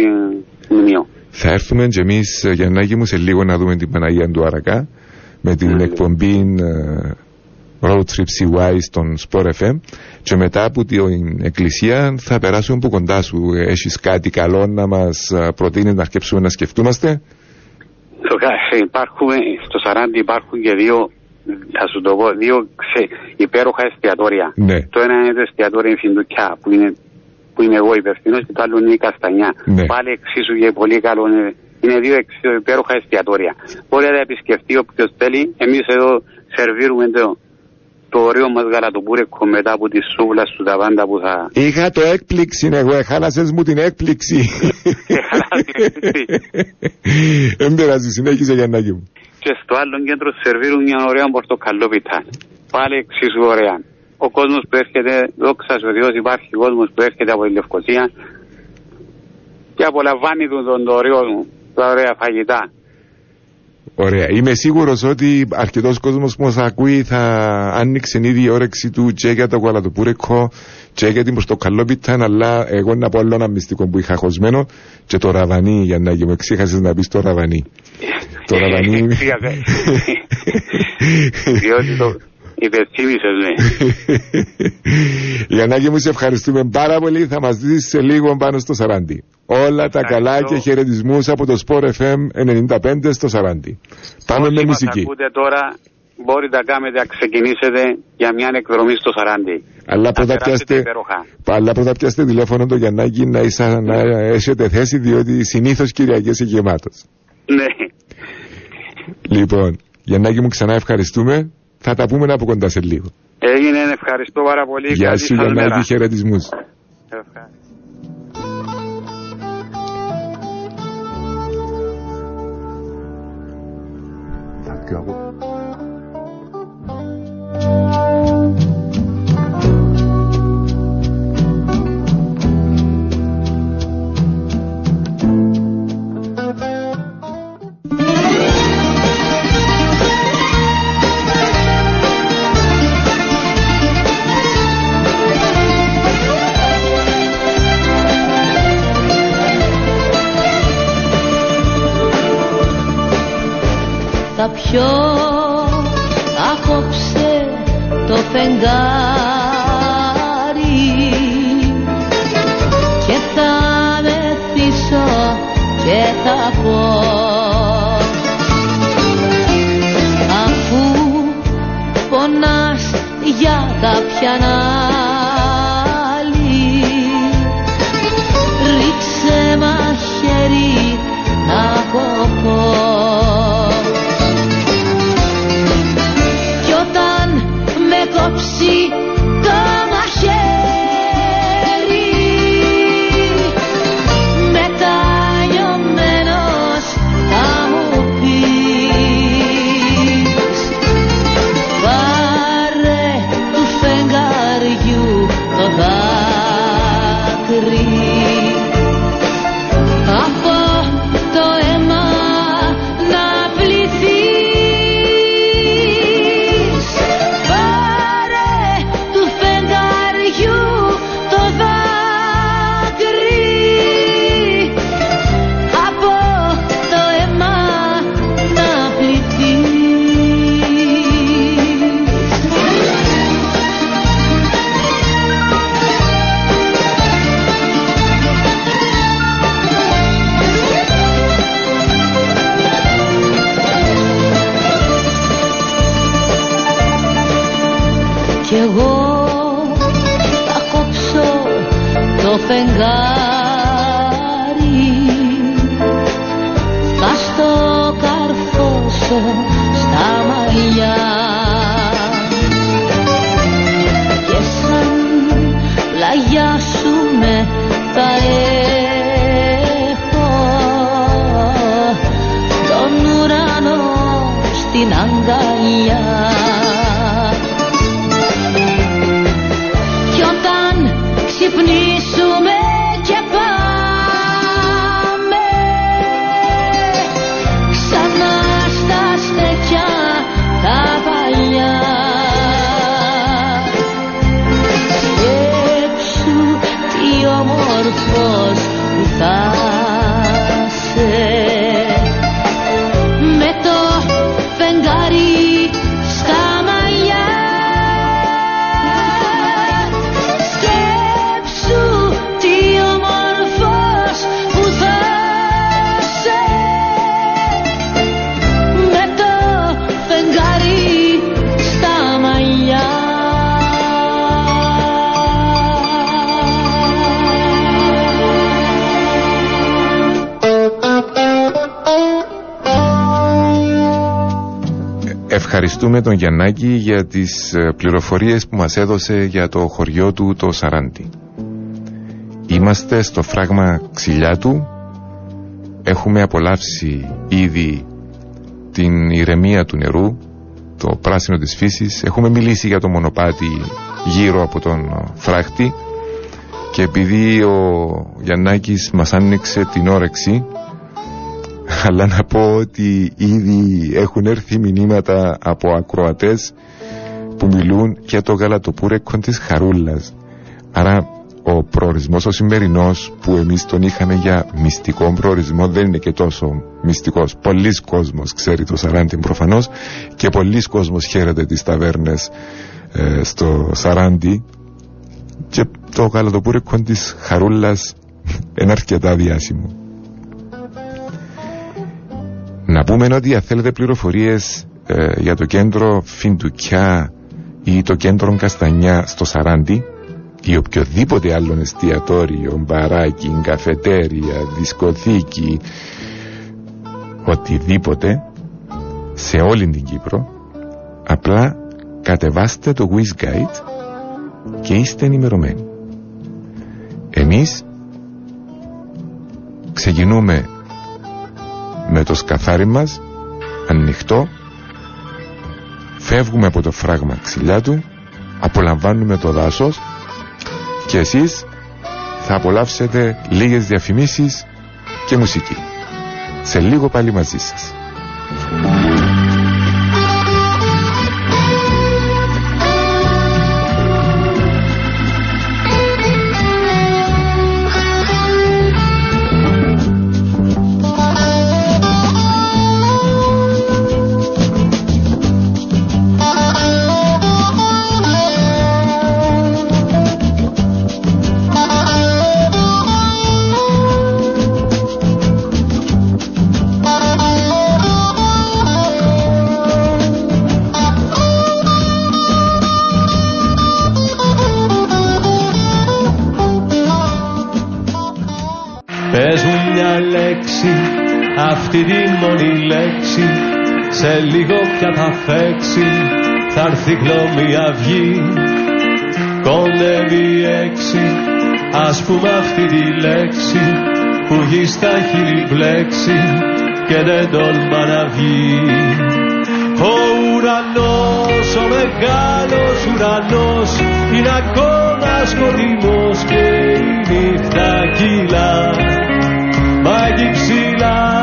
μνημείο.
Θα έρθουμε και εμείς, Γιαννάκη μου, σε λίγο να δούμε την Παναγία του Άρακα με την εκπομπή ε, Road Trip CY στον Sport FM και μετά από την εκκλησία θα περάσουμε από κοντά σου. Έχεις κάτι καλό να μας ε, προτείνεις να αρκέψουμε να σκεφτούμαστε;
Στο, κα- υπάρχουν, στο Σαράντι υπάρχουν και δύο, θα σου το πω, δύο ξε, υπέροχα εστιατόρια.
Ναι.
Το ένα είναι το εστιατόριο Φιντουκιά που είναι, που είμαι εγώ υπευθυνό και το άλλο είναι η Καστανιά.
Ναι.
Πάλι εξίσου και πολύ καλό. Είναι, είναι δύο εξίσου υπέροχα εστιατόρια. Μπορεί να τα επισκεφτεί όποιος θέλει. Εμείς εδώ σερβίρουμε το, το ωραίο μας γαλατοπούρεκο μετά από τη σούβλα σου τα πάντα που θα.
Είχα το έκπληξη εγώ, χάλασες μου την έκπληξη. Δεν πειράζει, συνέχισε Γιαννάκη μου.
και στο άλλο κέντρο σερβίρουν μια ωραία πορτοκαλόπιτα. Πάλι εξίσου ωραία. Ο κόσμος που έρχεται, δόξα σου Θεός, υπάρχει κόσμος που έρχεται από τη Λευκοσία και απολαμβάνει τον, τον, το ωραίο, τα ωραία φαγητά.
Ωραία. Είμαι σίγουρος ότι αρκετός κόσμος που μας ακούει θα άνοιξε ήδη η όρεξη του και για το γαλατοπούρεκο και για την πορτοκαλόπιτα. Αλλά εγώ να πω άλλο ένα μυστικό που είχα χωσμένο και το ραβανί, για να μου εξήχασες να πεις το ραβανί. το ραβανί.
Εξήγασε. [LAUGHS] Διότι το υπερθύμησες, ναι. [LAUGHS]
Γιαννάκη μου, σε ευχαριστούμε πάρα πολύ. Θα μας δεις σε λίγο πάνω στο Σαράντι. Όλα τα καλά και χαιρετισμούς από το Sport FM 95 στο Σαράντι. Πάμε με
Όσοι μας
μουσική.
ακούτε τώρα, μπορείτε να κάνετε να ξεκινήσετε για μια εκδρομή στο Σαράντι.
Αλλά πρώτα,
περάσετε
πιάστε,
υπέροχα.
αλλά πρώτα πιάστε τηλέφωνο το Γιαννάκη να, είσα, να έχετε θέση διότι συνήθως Κυριακές είναι γεμάτος.
Ναι.
Λοιπόν, Γιαννάκη μου ξανά ευχαριστούμε. Θα τα πούμε από κοντά σε λίγο.
Έγινε, ευχαριστώ πάρα πολύ.
Γεια
Καλή
σου
σας μέρα.
Γιαννάκη, χαιρετισμούς.
Ευχαριστώ.
Θα πιω απόψε το φεγγάρι. Και θα μεθύσω και θα πω. Αφού πονάς για κάποιαν άλλη κόψει το μαχαίρι.
Ευχαριστούμε τον Γιαννάκη για τις ε, πληροφορίες που μας έδωσε για το χωριό του το Σαράντι. Είμαστε στο φράγμα ξυλιά του. Έχουμε απολαύσει ήδη την ηρεμία του νερού, το πράσινο της φύσης. Έχουμε μιλήσει για το μονοπάτι γύρω από τον ε, φράχτη και επειδή ο Γιαννάκης μας άνοιξε την όρεξη αλλά να πω ότι ήδη έχουν έρθει μηνύματα από ακροατές που μιλούν για το γαλατοπούρεκο της Χαρούλας. Άρα ο προορισμός ο σημερινός που εμείς τον είχαμε για μυστικό προορισμό δεν είναι και τόσο μυστικός. Πολλοί κόσμος ξέρει το Σαράντι προφανώς και πολλοί κόσμος χαίρεται τις ταβέρνες ε, στο Σαράντι και το γαλατοπούρεκο της Χαρούλας είναι αρκετά διάσημο. Να πούμε ότι αν θέλετε πληροφορίες ε, για το κέντρο Φιντουκιά ή το κέντρο Καστανιά στο Σαράντι ή οποιοδήποτε άλλο εστιατόριο, μπαράκι, καφετέρια, δισκοθήκη, οτιδήποτε σε όλη την Κύπρο απλά κατεβάστε το Wiz Guide και είστε ενημερωμένοι. Εμείς ξεκινούμε με το σκαθάρι μας ανοιχτό. Φεύγουμε από το φράγμα ξυλιά του απολαμβάνουμε το δάσος και εσείς θα απολαύσετε λίγες διαφημίσεις και μουσική. Σε λίγο πάλι μαζί σας
λίγο πια θα φέξει, θα έρθει κλώμη αυγή. Κοντεύει έξι, ας πούμε αυτή τη λέξη Που γης στα χείλη μπλέξει και δεν τολμά να βγει. Ο ουρανός, ο μεγάλος ουρανός Είναι ακόμα σκοτεινός και η νύχτα κύλα Μα εκεί ψηλά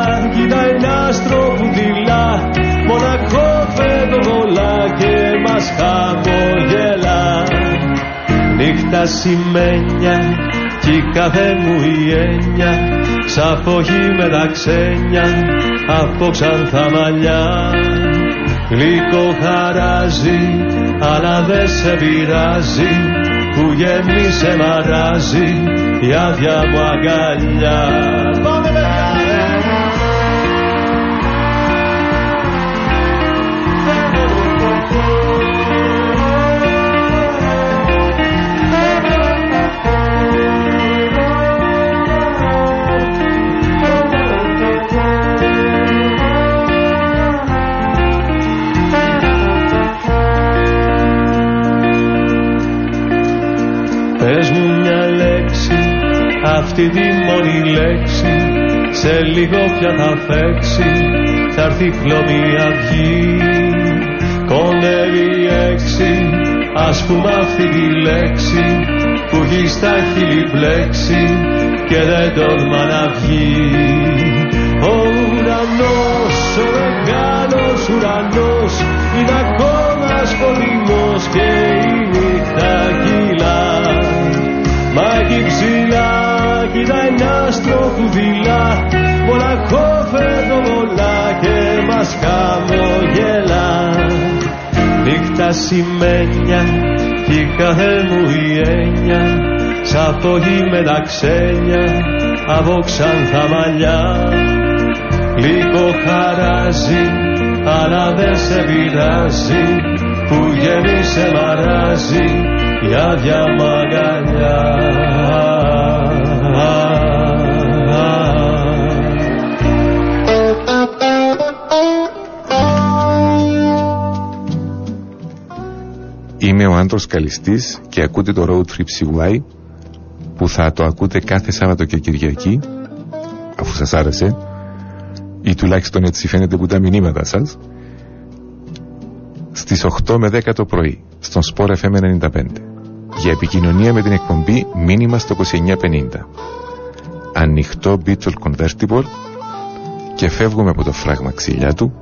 φεδοβολά και μας χαμογελά Νύχτα σημαίνια κι η κάθε μου η έννοια Ξαφόγει με τα ξένια από ξανθά μαλλιά Γλυκό χαράζει αλλά δεν σε πειράζει που γέμισε μαράζει η άδεια μου αγκαλιά. Αυτή τη μόνη λέξη σε λίγο πια θα φέξει θα έρθει χλωμή αυγή. Κοντεύει έξι ας πούμε αυτή τη λέξη που έχει στα χείλη μπλέξει και δεν τολμά να βγει ο ουρανός, ο μεγάλος ουρανός είναι ακόμα σπονιμός και άστρο που δειλά μοναχό φεδοβολά και μας χαμογελά. Νύχτα σημαίνια κι η κάθε μου η έννοια. Σαν το με τα ξένια από ξανθά μαλλιά. Λίγο χαράζει αλλά δεν σε πειράζει. Που γέμισε μαράζει η άδεια μαγκαλιά
Είμαι ο Άντρος Καλιστής και ακούτε το Road Trip CY που θα το ακούτε κάθε Σάββατο και Κυριακή αφού σας άρεσε ή τουλάχιστον έτσι φαίνεται που τα μηνύματα σας στις 8 με 10 το πρωί στον Sport FM 95 για επικοινωνία με την εκπομπή μήνυμα στο 2950 ανοιχτό Beetle Convertible και φεύγουμε από το φράγμα ξυλιά του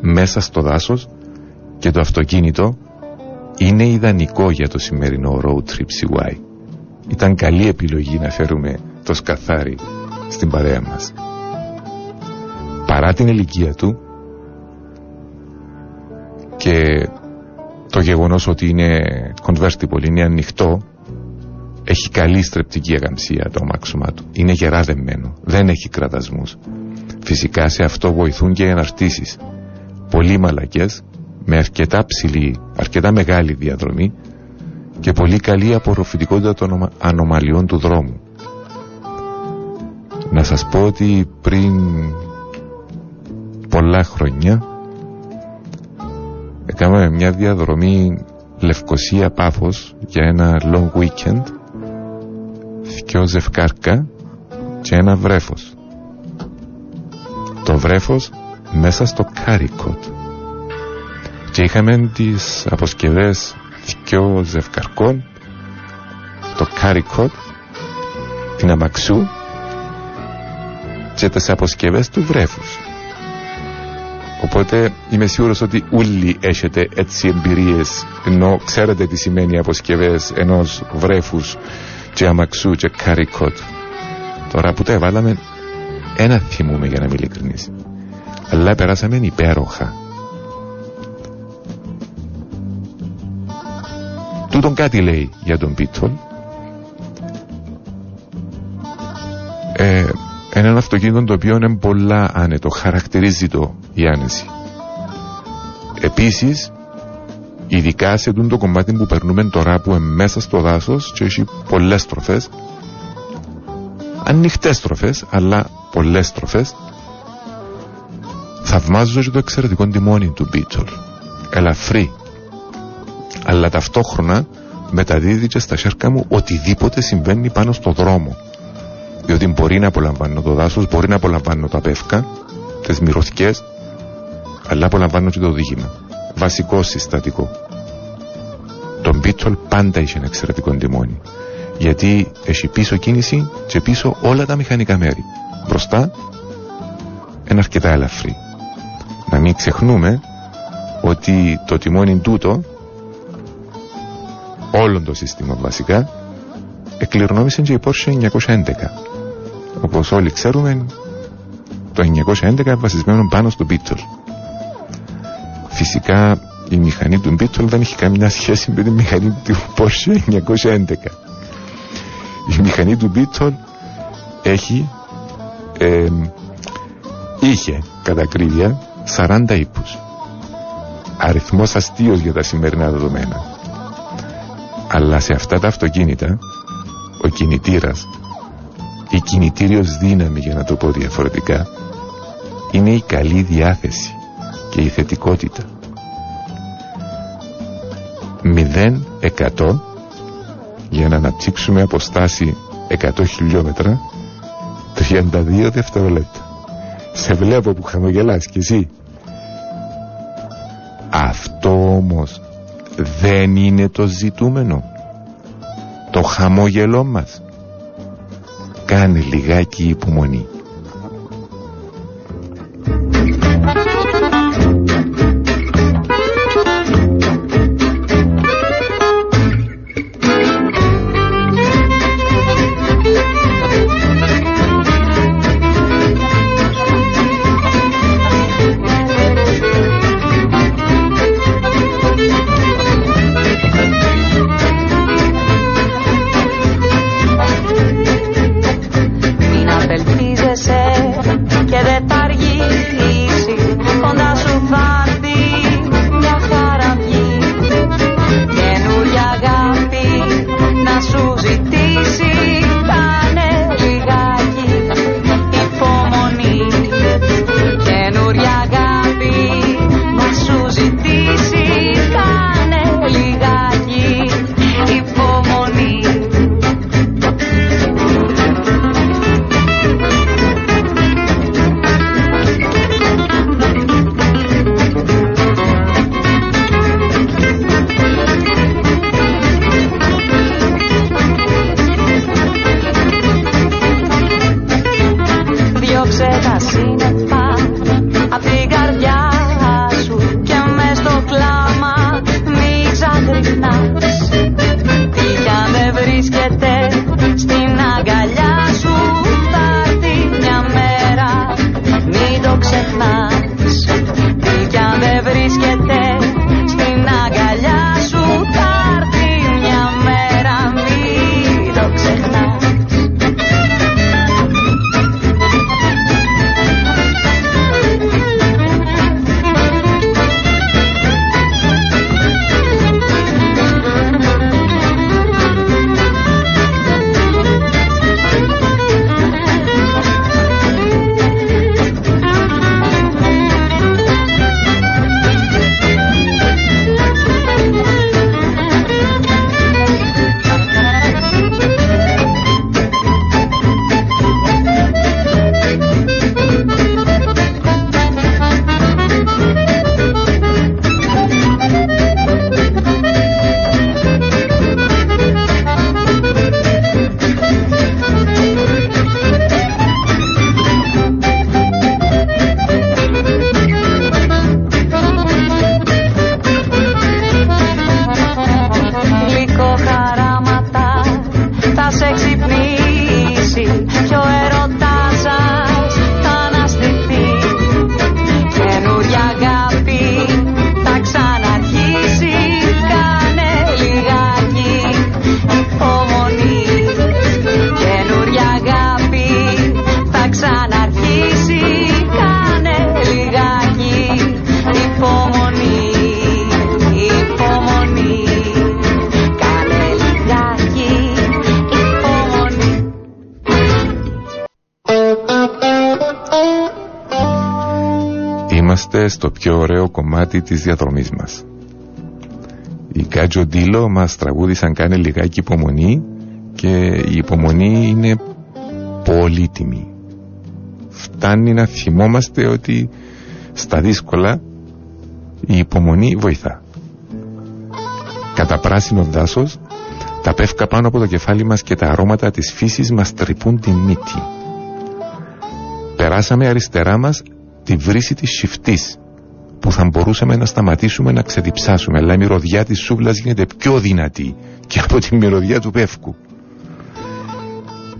μέσα στο δάσος και το αυτοκίνητο είναι ιδανικό για το σημερινό road trip CY. Ήταν καλή επιλογή να φέρουμε το σκαθάρι στην παρέα μας. Παρά την ηλικία του και το γεγονός ότι είναι convertible, είναι ανοιχτό, έχει καλή στρεπτική αγαμψία το αμάξωμά του. Είναι γεράδεμένο, δεν έχει κρατασμούς. Φυσικά σε αυτό βοηθούν και οι αναρτήσεις. Πολύ μαλακές με αρκετά ψηλή, αρκετά μεγάλη διαδρομή και πολύ καλή απορροφητικότητα των ανομαλιών του δρόμου. Να σας πω ότι πριν πολλά χρόνια έκαναμε μια διαδρομή Λευκοσία Πάφος για ένα long weekend δυο ζευκάρκα και ένα βρέφος. Το βρέφος μέσα στο carrycot και είχαμε τις αποσκευές δυο ζευκαρκών το carrycot την αμαξούι και τις αποσκευές του βρέφους. Οπότε είμαι σίγουρος ότι όλοι έχετε έτσι εμπειρίες ενώ ξέρετε τι σημαίνει αποσκευές ενός βρέφους και αμαξού και Κάρικοτ τώρα που τα έβαλαμε ένα θυμούμε για να μην ειλικρινείς αλλά περάσαμε υπέροχα Τούτον κάτι λέει για τον Πίτολ. Ε, έναν αυτοκίνητο το οποίο είναι πολλά άνετο, χαρακτηρίζει το η άνεση. Επίσης, ειδικά σε το κομμάτι που περνούμε τώρα που είναι μέσα στο δάσος και έχει πολλές στροφές, ανοιχτές στροφές, αλλά πολλές στροφές, θαυμάζω και το εξαιρετικό τιμόνι του Beetle. Ελαφρύ, αλλά ταυτόχρονα μεταδίδει και στα χέρια μου οτιδήποτε συμβαίνει πάνω στο δρόμο. Διότι μπορεί να απολαμβάνω το δάσος, μπορεί να απολαμβάνω τα πεύκα, τις μυρωθιές, αλλά απολαμβάνω και το οδήγημα. Βασικό συστατικό. Τον Beetle πάντα είχε ένα εξαιρετικό τιμόνι. Γιατί έχει πίσω κίνηση και πίσω όλα τα μηχανικά μέρη. Μπροστά είναι αρκετά ελαφρύ. Να μην ξεχνούμε ότι το τιμόνι τούτο όλο το σύστημα βασικά εκληρονόμησε και η Porsche 911 όπως όλοι ξέρουμε το 911 βασισμένο πάνω στο Beetle. Φυσικά η μηχανή του Beetle δεν έχει καμιά σχέση με τη μηχανή του Porsche 911 η μηχανή του Beetle έχει ε, είχε κατά ακρίβεια 40 ύπους. Αριθμός αστείος για τα σημερινά δεδομένα αλλά σε αυτά τα αυτοκίνητα ο κινητήρας η κινητήριος δύναμη για να το πω διαφορετικά είναι η καλή διάθεση και η θετικότητα 0 100 για να αναπτύξουμε αποστάση 100 χιλιόμετρα 32 δευτερόλεπτα. Σε βλέπω που χαμογελάς κι εσύ. Αυτό όμως δεν είναι το ζητούμενο. Το χαμόγελό μας. Κάνε λιγάκι υπομονή. Κομμάτι της διαδρομής μας. Οι Κάτζο Ντίλο μας τραγούδισαν κάνε λιγάκι υπομονή και η υπομονή είναι πολύτιμη. Φτάνει να θυμόμαστε ότι στα δύσκολα η υπομονή βοηθά. Κατά πράσινο δάσος τα πεύκα πάνω από το κεφάλι μας και τα αρώματα της φύσης μας τρυπούν τη μύτη. Περάσαμε αριστερά μας τη βρύση της σιφτής που θα μπορούσαμε να σταματήσουμε να ξεδιψάσουμε. Αλλά η μυρωδιά της σούβλας γίνεται πιο δυνατή και από τη μυρωδιά του πεύκου.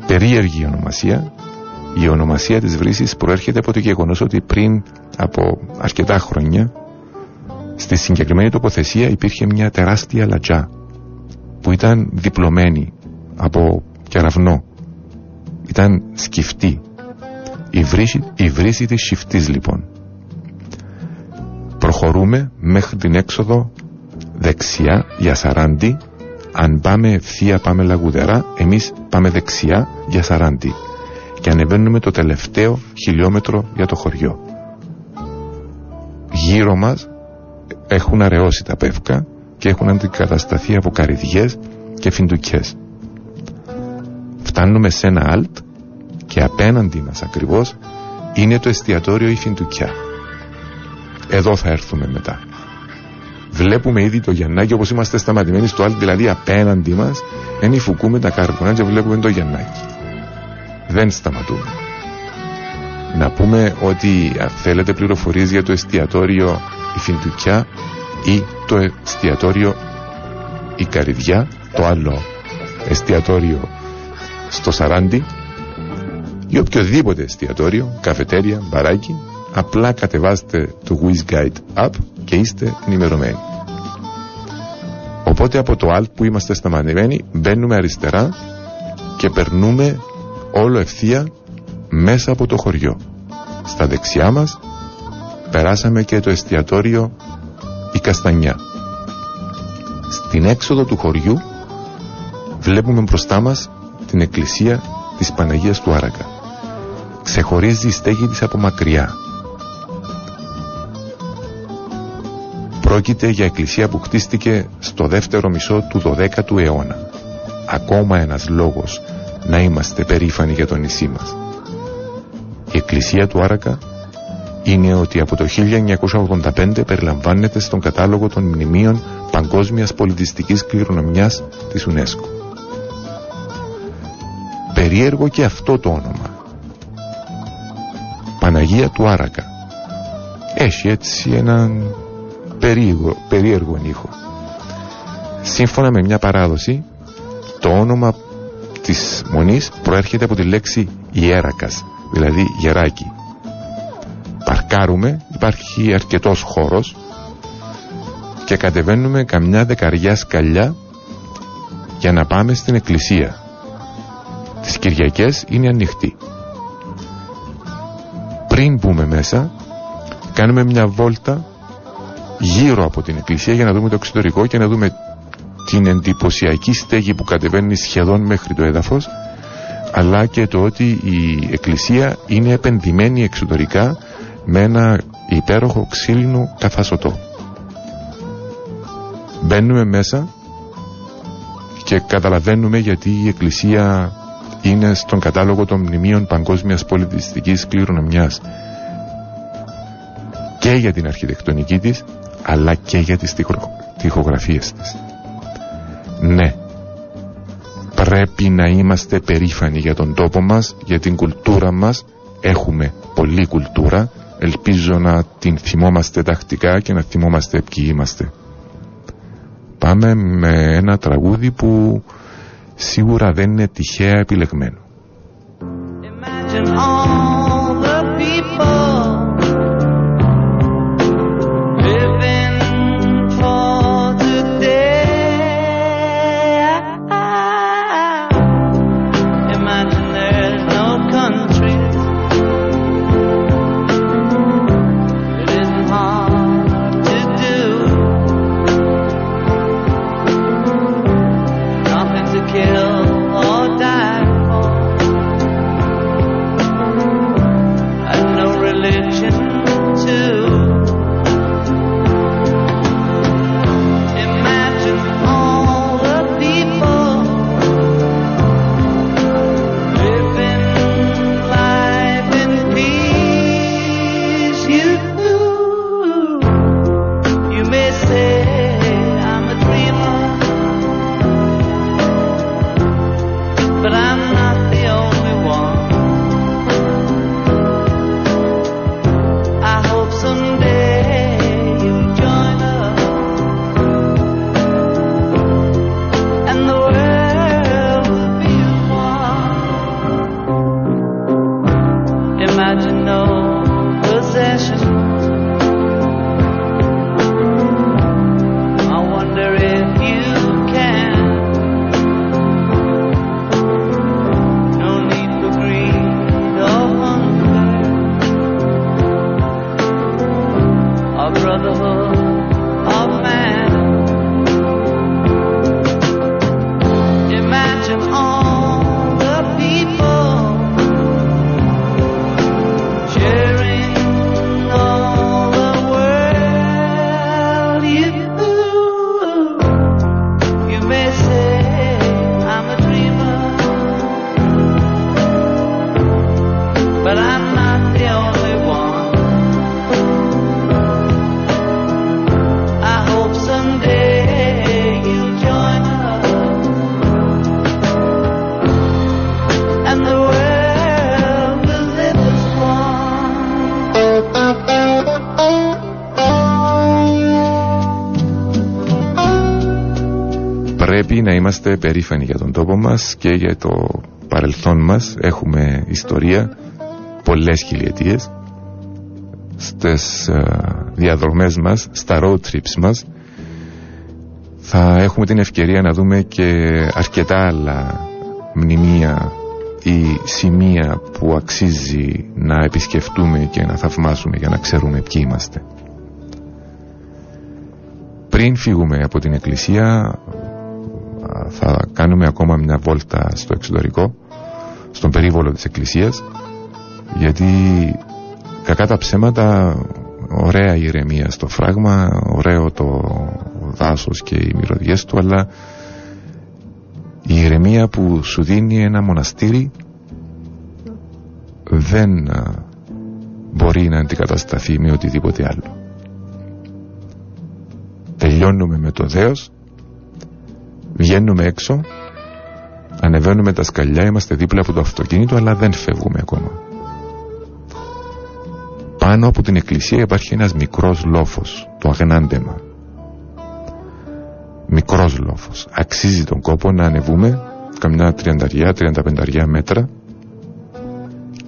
Περίεργη ονομασία. Η ονομασία της βρύσης προέρχεται από το γεγονός ότι πριν από αρκετά χρόνια στη συγκεκριμένη τοποθεσία υπήρχε μια τεράστια λατζά που ήταν διπλωμένη από κεραυνό. Ήταν σκυφτή. Η βρύση, η βρύση της σιφτής λοιπόν προχωρούμε μέχρι την έξοδο δεξιά για Σαράντι. Αν πάμε ευθεία πάμε Λαγουδερά εμείς πάμε δεξιά για Σαράντι. Και ανεβαίνουμε το τελευταίο χιλιόμετρο για το χωριό. Γύρω μας έχουν αραιώσει τα πεύκα και έχουν αντικατασταθεί από καρυδιές και φιντουκιές. Φτάνουμε σε ένα alt και απέναντι μας ακριβώς είναι το εστιατόριο η Φιντουκιά. Εδώ θα έρθουμε μετά. Βλέπουμε ήδη το Γιαννάκι όπως είμαστε σταματημένοι στο alt, δηλαδή απέναντι μας, ενυφουκούμε τα κάρπονα και βλέπουμε το Γιαννάκι. Δεν σταματούμε. Να πούμε ότι θέλετε πληροφορίες για το εστιατόριο η Φιντουκιά ή το εστιατόριο η Καριδιά, το άλλο εστιατόριο στο Σαράντι ή οποιοδήποτε εστιατόριο, καφετέρια, μπαράκι, απλά κατεβάστε το Wiz Guide App και είστε ενημερωμένοι. Οπότε από το Alt που είμαστε σταματημένοι μπαίνουμε αριστερά και περνούμε όλο ευθεία μέσα από το χωριό. Στα δεξιά μας περάσαμε και το εστιατόριο η Καστανιά. Στην έξοδο του χωριού βλέπουμε μπροστά μας την εκκλησία της Παναγίας του Άρακα. Ξεχωρίζει η στέγη της από μακριά. Πρόκειται για εκκλησία που χτίστηκε στο δεύτερο μισό του 12ου αιώνα. Ακόμα ένας λόγος να είμαστε περήφανοι για το νησί μας. Η εκκλησία του Άρακα είναι ότι από το 1985 περιλαμβάνεται στον κατάλογο των μνημείων παγκόσμιας πολιτιστικής κληρονομιάς της UNESCO. Περίεργο και αυτό το όνομα. Παναγία του Άρακα. Έχει έτσι έναν περίεργο, περίεργο ήχο. Σύμφωνα με μια παράδοση, το όνομα της μονής προέρχεται από τη λέξη ιέρακας, δηλαδή γεράκι. Παρκάρουμε, υπάρχει αρκετός χώρος και κατεβαίνουμε καμιά δεκαριά σκαλιά για να πάμε στην εκκλησία. Τις Κυριακές είναι ανοιχτή. Πριν μπούμε μέσα, κάνουμε μια βόλτα γύρω από την εκκλησία για να δούμε το εξωτερικό και να δούμε την εντυπωσιακή στέγη που κατεβαίνει σχεδόν μέχρι το έδαφος αλλά και το ότι η εκκλησία είναι επενδυμένη εξωτερικά με ένα υπέροχο ξύλινο καθασωτό. Μπαίνουμε μέσα και καταλαβαίνουμε γιατί η εκκλησία είναι στον κατάλογο των μνημείων παγκόσμιας πολιτιστικής κληρονομιάς και για την αρχιτεκτονική της αλλά και για τις τυχογραφίες της. Ναι, πρέπει να είμαστε περήφανοι για τον τόπο μας, για την κουλτούρα μας. Έχουμε πολλή κουλτούρα. Ελπίζω να την θυμόμαστε τακτικά και να θυμόμαστε ποιοι είμαστε. Πάμε με ένα τραγούδι που σίγουρα δεν είναι τυχαία επιλεγμένο. πρέπει περήφανοι για τον τόπο μας και για το παρελθόν μας. Έχουμε ιστορία πολλές χιλιετίες στις ε, διαδρομές μας, στα road trips μας θα έχουμε την ευκαιρία να δούμε και αρκετά άλλα μνημεία ή σημεία που αξίζει να επισκεφτούμε και να θαυμάσουμε για να ξέρουμε ποιοι είμαστε. Πριν φύγουμε από την εκκλησία θα κάνουμε ακόμα μια βόλτα στο εξωτερικό στον περίβολο της εκκλησίας γιατί κακά τα ψέματα ωραία η ηρεμία στο φράγμα ωραίο το δάσος και οι μυρωδιές του αλλά η ηρεμία που σου δίνει ένα μοναστήρι δεν μπορεί να αντικατασταθεί με οτιδήποτε άλλο. Τελειώνουμε με το δέος βγαίνουμε έξω ανεβαίνουμε τα σκαλιά είμαστε δίπλα από το αυτοκίνητο αλλά δεν φεύγουμε ακόμα. Πάνω από την εκκλησία υπάρχει ένας μικρός λόφος το αγνάντεμα. Μικρός λόφος. Αξίζει τον κόπο να ανεβούμε καμιά τριανταριά, τριανταπενταριά μέτρα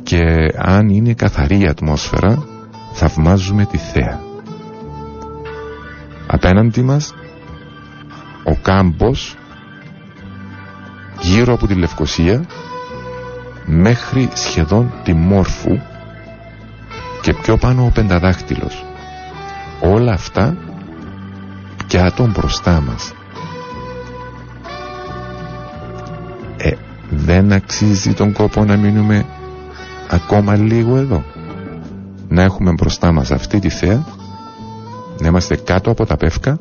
και αν είναι καθαρή η ατμόσφαιρα θαυμάζουμε τη θέα. Απέναντι μας ο κάμπος γύρω από τη Λευκοσία μέχρι σχεδόν τη Μόρφου και πιο πάνω ο Πενταδάχτυλος. Όλα αυτά πιάτων μπροστά μας. Ε, δεν αξίζει τον κόπο να μείνουμε ακόμα λίγο εδώ. Να έχουμε μπροστά μας αυτή τη θέα να είμαστε κάτω από τα πεύκα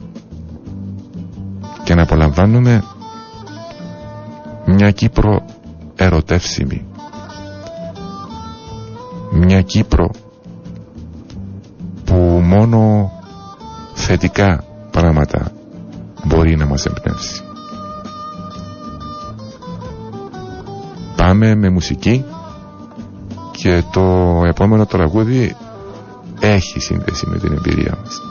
και να απολαμβάνουμε μια Κύπρο ερωτεύσιμη. Μια Κύπρο που μόνο θετικά πράγματα μπορεί να μας εμπνεύσει. Πάμε με μουσική και το επόμενο τραγούδι έχει σύνδεση με την εμπειρία μας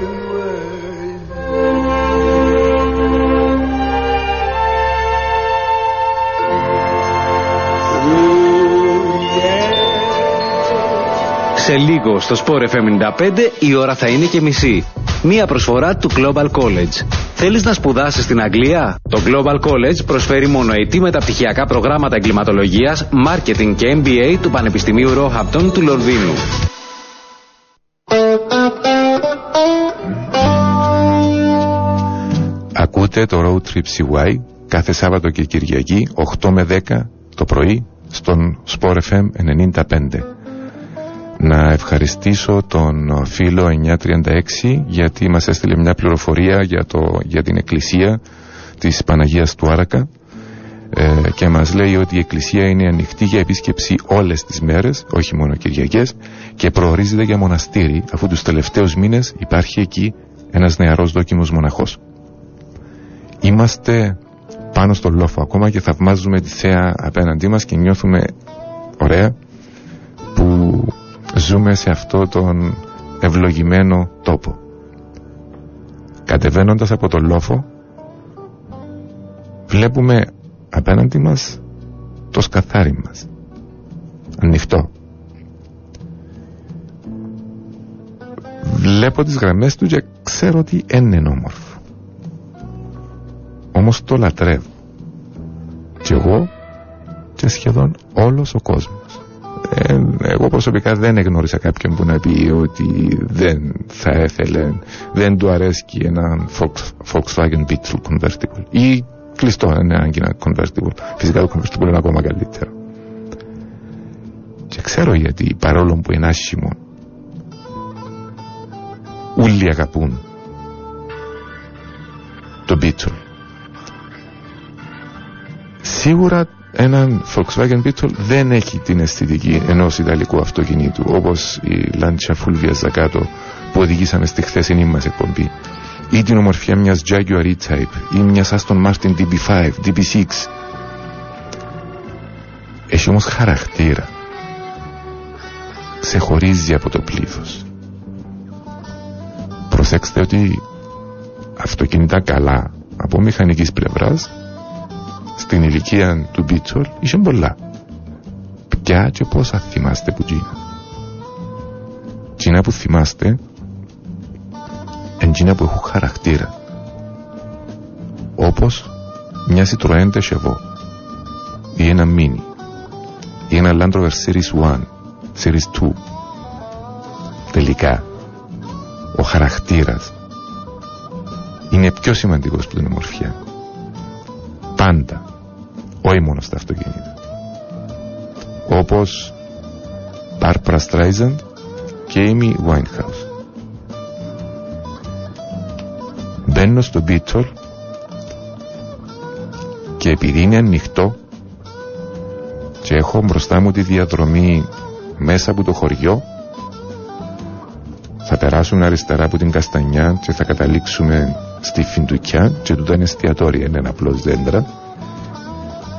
Σε λίγο στο Sport FM 95 η ώρα θα είναι και μισή. Μία προσφορά του Global College. Θέλεις να σπουδάσεις στην Αγγλία; Το Global College προσφέρει μονοετή μεταπτυχιακά προγράμματα εγκληματολογίας, marketing και MBA του Πανεπιστημίου Roehampton του Λονδίνου.
Ακούτε ακούτε το Road Trip CY κάθε Σάββατο και Κυριακή 8 με 10 το πρωί στον Sport FM 95. Να ευχαριστήσω τον φίλο 936 γιατί μας έστειλε μια πληροφορία για, το, για την εκκλησία της Παναγίας του Άρακα ε, και μας λέει ότι η εκκλησία είναι ανοιχτή για επίσκεψη όλες τις μέρες, όχι μόνο Κυριακές και προορίζεται για μοναστήρι αφού τους τελευταίους μήνες υπάρχει εκεί ένας νεαρός δόκιμος μοναχός. Είμαστε πάνω στο λόφο ακόμα και θαυμάζουμε τη θέα απέναντί μας και νιώθουμε ωραία που ζούμε σε αυτό τον ευλογημένο τόπο. Κατεβαίνοντας από τον λόφο βλέπουμε απέναντι μας το σκαθάρι μας. Ανοιχτό. Βλέπω τις γραμμές του και ξέρω ότι είναι όμορφο όμως το λατρεύω. Και εγώ και σχεδόν όλος ο κόσμος ε, εγώ προσωπικά δεν εγνώρισα κάποιον που να πει ότι δεν θα έθελε δεν του αρέσει ένα Volkswagen Beetle Convertible ή κλειστό είναι ανάγκη ένα convertible. Φυσικά το convertible είναι ακόμα καλύτερο. Και ξέρω γιατί παρόλο που είναι άσχημο όλοι αγαπούν το Beetle. Σίγουρα έναν Volkswagen Beetle δεν έχει την αισθητική ενός Ιταλικού αυτοκινήτου όπως η Lancia Fulvia Zaccato που οδηγήσαμε στη χθεσινή μας εκπομπή ή την ομορφιά μιας Jaguar E-Type ή μιας Aston Martin DB5, DB6 έχει όμως χαρακτήρα. Ξεχωρίζει από το πλήθος. Προσέξτε ότι αυτοκίνητα καλά από μηχανικής πλευράς στην ηλικία του Μπίτσολ είχε πολλά. Ποια και πόσα θυμάστε που γίνα Τζίνα που θυμάστε εντζίνα που έχουν χαρακτήρα. Όπως μια Citroën Chevaux ή ένα Mini ή ένα Land Rover Series 1 Series 2 τελικά ο χαρακτήρας είναι πιο σημαντικός που την ομορφιά. Πάντα όχι μόνο στα αυτοκίνητα. Όπως Barbara Streisand και Amy Winehouse. Μπαίνω στο Beetle και επειδή είναι ανοιχτό και έχω μπροστά μου τη διαδρομή μέσα από το χωριό θα περάσουμε αριστερά από την Καστανιά και θα καταλήξουμε στη Φιντουκιά και τούτα είναι εστιατόρια, είναι απλώς δέντρα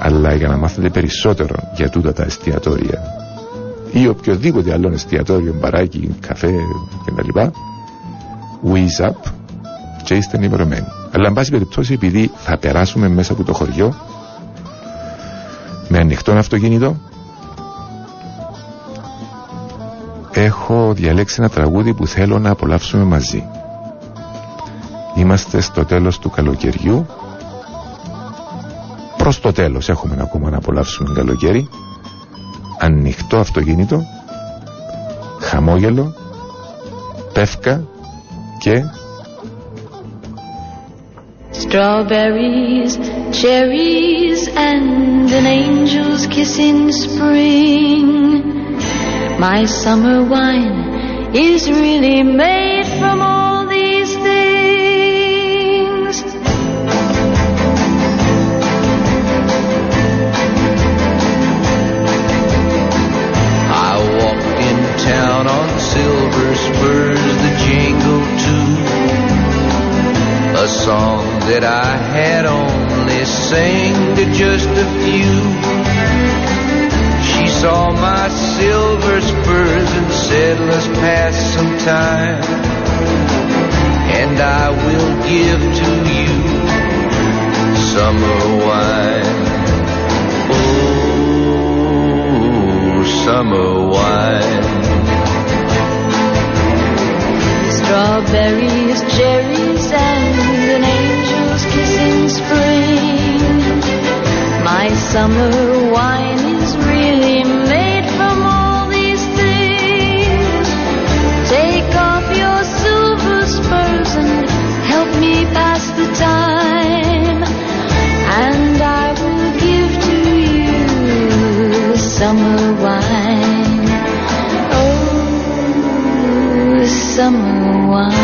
αλλά για να μάθετε περισσότερο για τούτα τα εστιατόρια ή οποιοδήποτε άλλο εστιατόριο, μπαράκι, καφέ κτλ. Whiz Up και είστε ενημερωμένοι. Αλλά, εν πάση περιπτώσει, επειδή θα περάσουμε μέσα από το χωριό με ανοιχτό αυτοκίνητο, έχω διαλέξει ένα τραγούδι που θέλω να απολαύσουμε μαζί. Είμαστε στο τέλος του καλοκαιριού. Προς το τέλος έχουμε ακόμα να απολαύσουμε καλοκαίρι. Ανοιχτό αυτοκίνητο, χαμόγελο, πεύκα και
Strawberries, cherries, and an angel's kiss in spring. My summer wine is really made from
give to you summer wine. Oh, summer wine.
Strawberries, cherries, and an angel's kiss in spring. My summer someone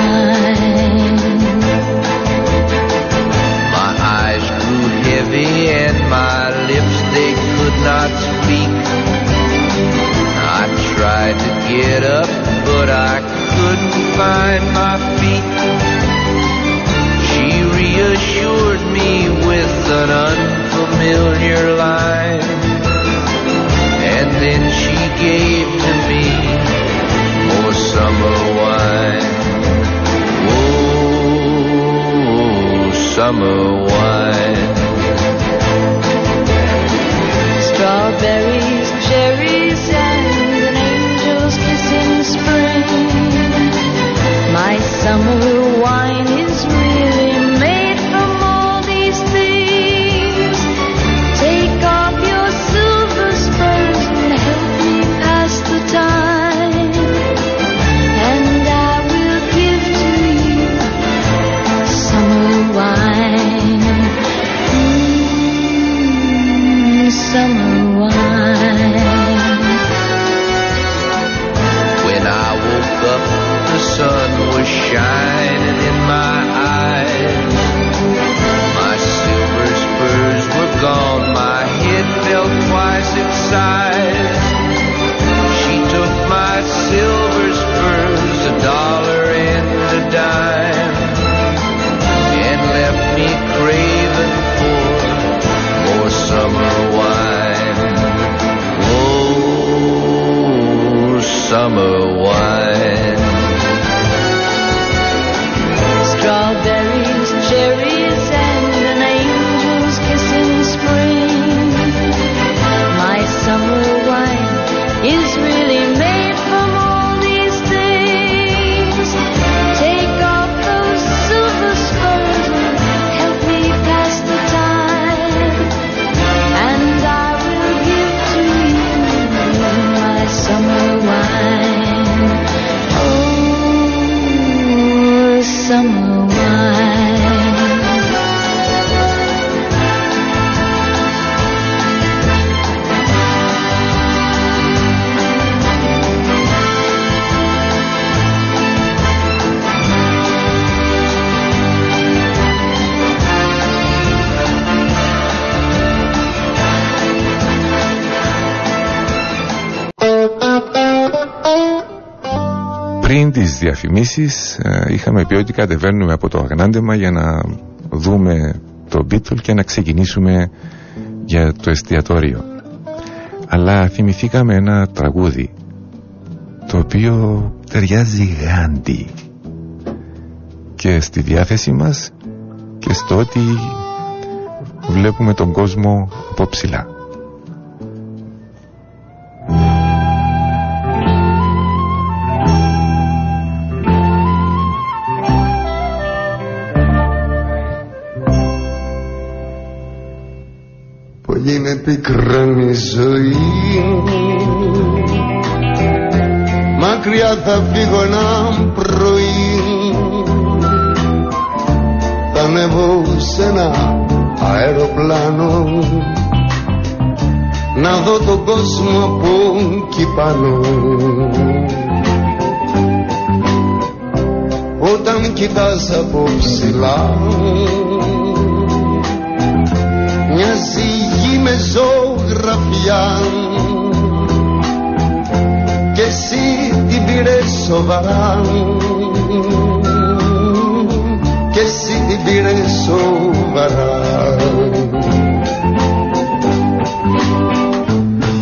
διαφημίσεις ε, είχαμε πει ότι κατεβαίνουμε από το αγνάντεμα για να δούμε το Beatle και να ξεκινήσουμε για το εστιατόριο. Αλλά θυμηθήκαμε ένα τραγούδι το οποίο ταιριάζει γάντι και στη διάθεση μας και στο ότι βλέπουμε τον κόσμο από ψηλά.
Θα φύγω ένα πρωί. Θα ανέβω σε ένα αεροπλάνο. Να δω τον κόσμο από εκεί πάνω. Όταν κοιτάς από ψηλά μοιάζει η γη με ζωγραφιά σοβαρά. Και εσύ την πήρες σοβαρά.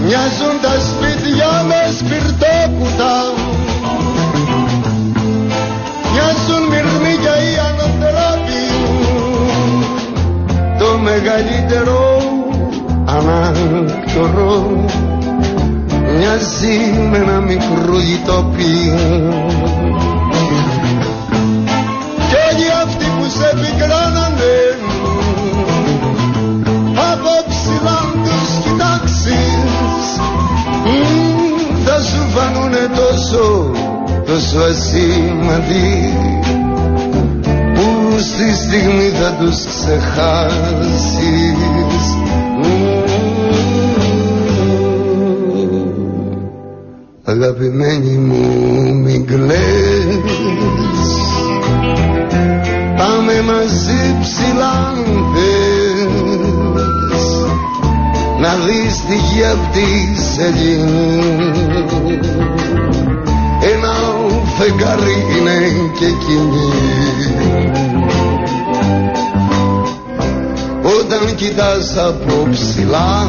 Μοιάζουν τα σπίτια με σπιρτόκουτα Μοιάζουν μυρμήκια οι ανατράποι το μεγαλύτερο ανάκτορο μοιάζει με ένα μικρό ητοπίο και όλοι αυτοί που σε πικράνανε από ψηλά τους κοιτάξεις. Μ, θα σου φανούνε τόσο τόσο ασήμαντοι που στη στιγμή θα τους ξεχάσεις Αγαπημένη μου μην κλαις. Πάμε μαζί ψηλά θες. Να δεις τι γη αυτή σε γίνει Ένα φεγγάρι είναι και εκείνη. Όταν κοιτάς από ψηλά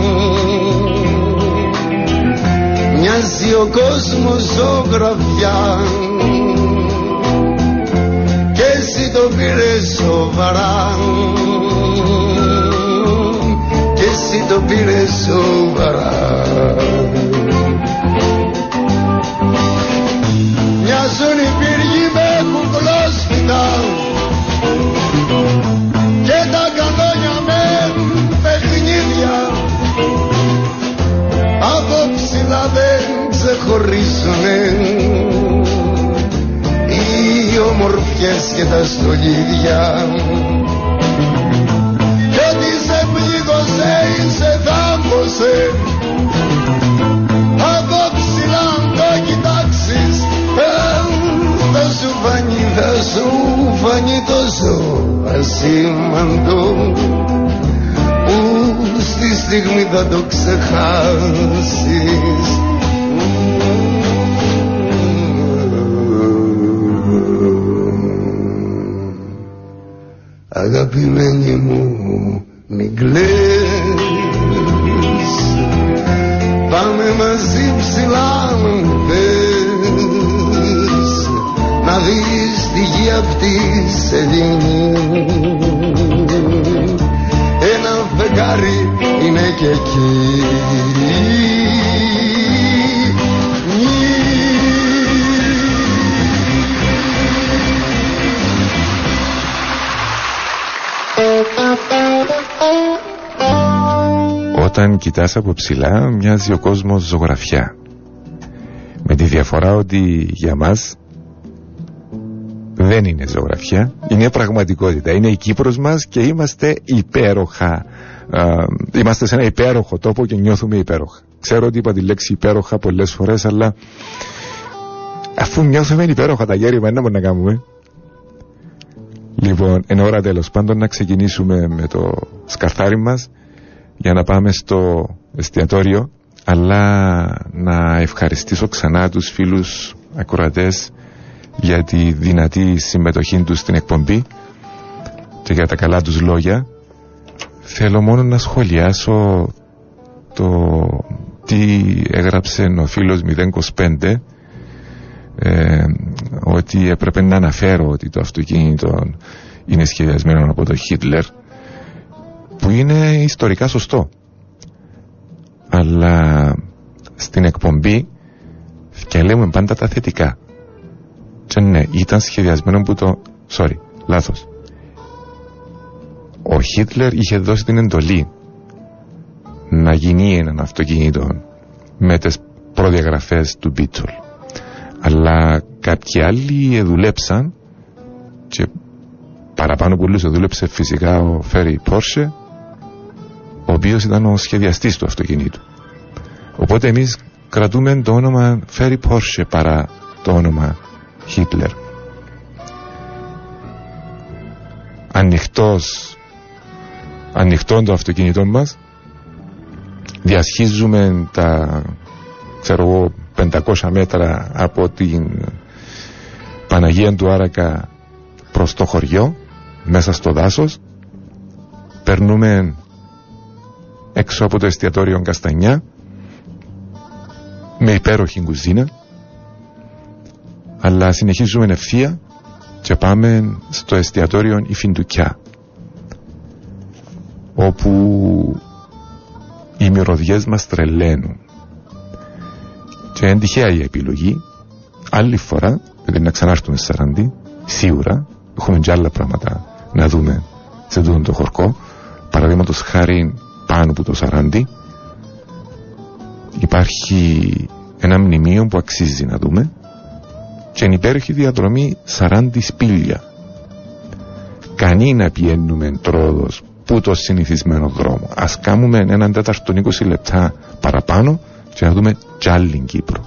Μοιάζει ο κόσμος ζωγραφιά. Και εσύ το πήρες σοβαρά. Και εσύ το πήρες σοβαρά και τα στολίδια Και ότι σε πλήγωσε ή σε θάμπωσε Από ψηλά αν το κοιτάξεις ε, Θα σου φανεί, θα σου φανεί τόσο ασήμαντο Που στη στιγμή θα το ξεχάσεις
Όταν κοιτάς από ψηλά μοιάζει ο κόσμος ζωγραφιά. Με τη διαφορά ότι για μας δεν είναι ζωγραφιά, είναι πραγματικότητα. Είναι η Κύπρος μας και είμαστε υπέροχα. Α, είμαστε σε ένα υπέροχο τόπο και νιώθουμε υπέροχα. Ξέρω ότι είπα τη λέξη υπέροχα πολλές φορές, αλλά αφού νιώθουμε υπέροχα τα γέρημα, είναι να κάνουμε. Λοιπόν, εν ώρα τέλος πάντων να ξεκινήσουμε με το σκαρθάρι μας για να πάμε στο εστιατόριο αλλά να ευχαριστήσω ξανά τους φίλους ακροατές για τη δυνατή συμμετοχή τους στην εκπομπή και για τα καλά τους λόγια. Θέλω μόνο να σχολιάσω το τι έγραψε ο φίλος 025 ε, ότι έπρεπε να αναφέρω ότι το αυτοκίνητο είναι σχεδιασμένο από τον Χίτλερ που είναι ιστορικά σωστό. Αλλά στην εκπομπή και λέμε πάντα τα θετικά. Και ναι ήταν σχεδιασμένο που το sorry λάθος. Ο Χίτλερ είχε δώσει την εντολή να γίνει έναν αυτοκίνητο με τις προδιαγραφές του Μπίτσολ. Αλλά κάποιοι άλλοι δουλέψαν και παραπάνω πολλούς δούλεψε φυσικά ο Φέρι Πόρσε ο οποίος ήταν ο σχεδιαστής του αυτοκινήτου. Οπότε εμείς κρατούμε το όνομα Φέρι Πόρσε παρά το όνομα Χίτλερ. Ανοιχτός, ανοιχτόν το αυτοκίνητό μας, διασχίζουμε τα, ξέρω εγώ, 500 μέτρα από την Παναγία του Άρακα προς το χωριό, μέσα στο δάσος, περνούμε έξω από το εστιατόριο Καστανιά με υπέροχη κουζίνα. Αλλά συνεχίζουμε ευθεία και πάμε στο εστιατόριο η Φιντουκιά όπου οι μυρωδιές μας τρελαίνουν. Και είναι τυχαία η επιλογή άλλη φορά δηλαδή να ξανάρθουμε σε Σαραντή σίγουρα έχουμε και άλλα πράγματα να δούμε σε τούτο το χορκό. Παραδείγματος χάρη πάνω από το Σαράντι. Υπάρχει ένα μνημείο που αξίζει να δούμε. Και είναι υπέροχη διαδρομή Σαράντι Σπήλια. Κανεί να πιένουμε τρόδος που το συνηθισμένο δρόμο. Ας κάνουμε έναν τέταρτο 20 λεπτά παραπάνω και να δούμε κι άλλη Κύπρο.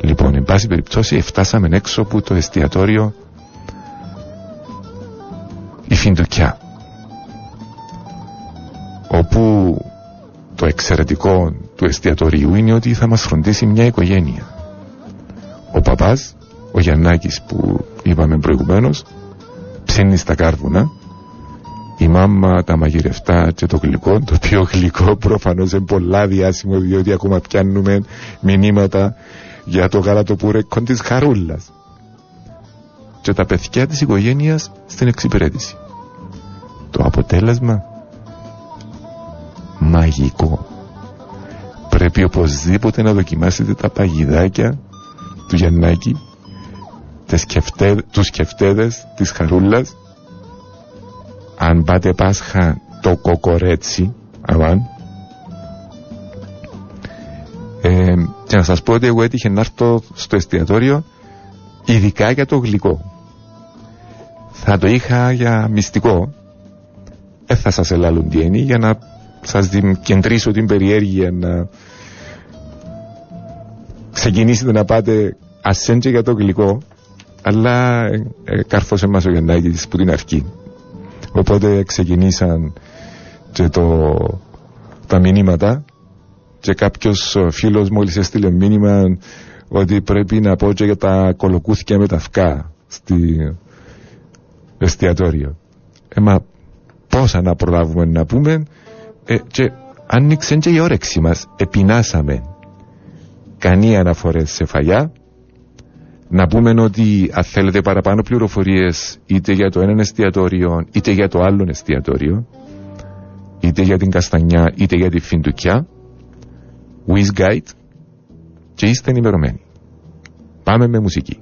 Λοιπόν, εν πάση περιπτώσει, φτάσαμε έξω από το εστιατόριο η Φιντουκιά όπου το εξαιρετικό του εστιατορίου είναι ότι θα μας φροντίσει μια οικογένεια. Ο παπάς, ο Γιαννάκης που είπαμε προηγουμένως, ψήνει στα κάρβουνα, η μάμα τα μαγειρευτά και το γλυκό, το οποίο γλυκό προφανώς είναι πολλά διάσημο διότι ακόμα πιάνουμε μηνύματα για το γαλατοπούρεκο της χαρούλας. Και τα παιδιά της οικογένειας στην εξυπηρέτηση. Το αποτέλεσμα; Μαγικό. Πρέπει οπωσδήποτε να δοκιμάσετε τα παγιδάκια του Γιαννάκη, σκεφτέ, τους σκεφτέδες της Χαρούλας. Αν πάτε Πάσχα το κοκορέτσι, αμάν. Ε, και να σας πω ότι εγώ έτυχε να έρθω στο εστιατόριο ειδικά για το γλυκό. Θα το είχα για μυστικό. Δεν θα σας ελάλουν τι είναι για να σας κεντρήσω την περιέργεια να ξεκινήσετε να πάτε ασέντια για το γλυκό αλλά ε, ε, καρφώσε μας ο Γιαννάκης που την αρχή οπότε ξεκινήσαν και το, τα μηνύματα και κάποιος φίλος μόλις έστειλε μήνυμα ότι πρέπει να πω και για τα κολοκούθια με τα φκά στη εστιατόριο. Ε, μα πόσα να προλάβουμε να πούμε ε, και άνοιξε και η όρεξη μας επινάσαμε κανεί αναφορές σε φαγιά. Να πούμε ότι αν θέλετε παραπάνω πληροφορίες είτε για το ένα εστιατόριο είτε για το άλλο εστιατόριο είτε για την Καστανιά είτε για τη Φιντουκιά Wiz Guide και είστε ενημερωμένοι. Πάμε με μουσική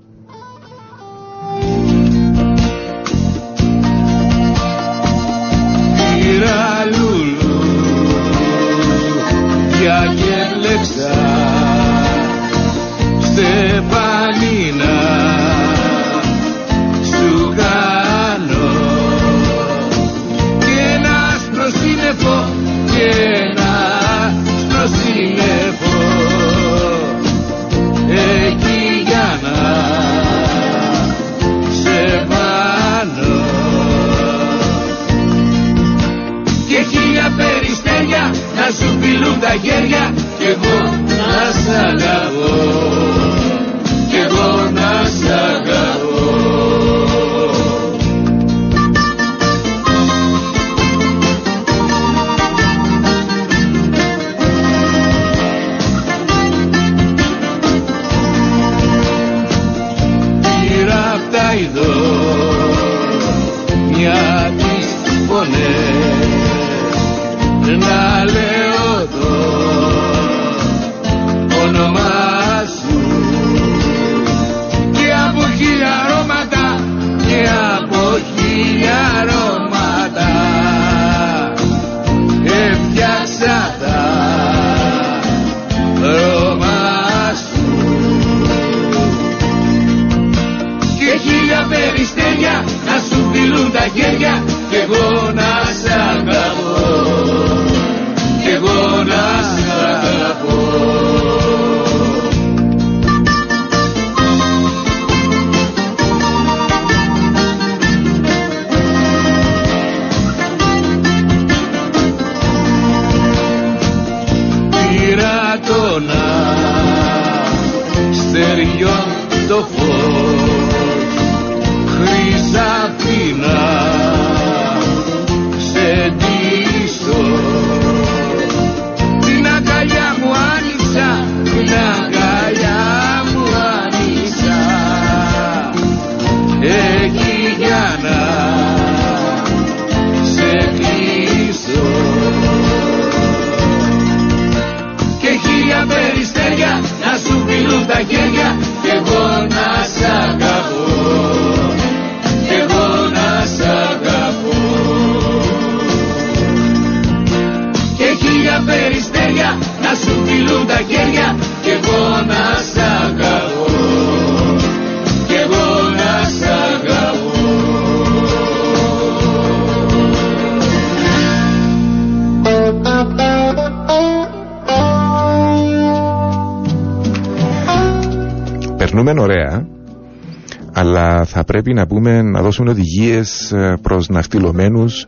πρέπει να πούμε να δώσουμε οδηγίες ε, προς ναυτιλωμένους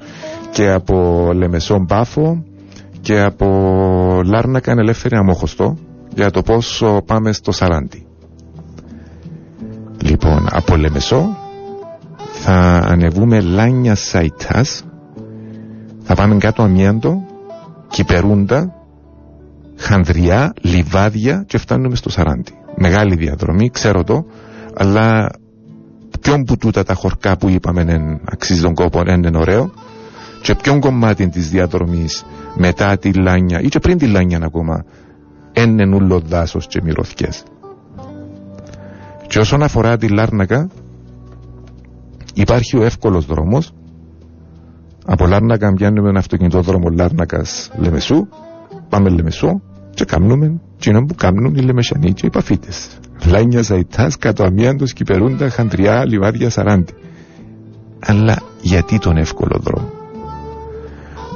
και από Λεμεσό που Πάφο και από Λάρνακα ελεύθερη Αμμόχωστο για το πόσο πάμε στο Σαράντι. Λοιπόν, από Λεμεσό θα ανεβούμε Λάνια Σαϊτάς θα πάμε κάτω Αμιάντο Κυπερούντα Χανδριά, Λιβάδια και φτάνουμε στο Σαράντι. Μεγάλη διαδρομή, ξέρω το, αλλά ποιον που τούτα τα χορκά που είπαμε αξίζει τον κόπο είναι ωραίο και ποιον κομμάτι της διαδρομής μετά τη Λάνια ή και πριν τη Λάνια ακόμα είναι νουλο δάσος και μυρωθιές. Και όσον αφορά τη Λάρνακα υπάρχει ο εύκολος δρόμος από Λάρνακα πιάνουμε ένα αυτοκινητόδρομο Λάρνακας Λεμεσού πάμε Λεμεσού και κάνουμε κοινό που κάνουν οι Λεμεσιανοί και οι Παφίτες. Λάνια Ζαϊτάς, κάτω αμίαντος, Κυπερούντα, Χαντριά, Λιβάδια, Σαράντι. Αλλά γιατί τον εύκολο δρόμο;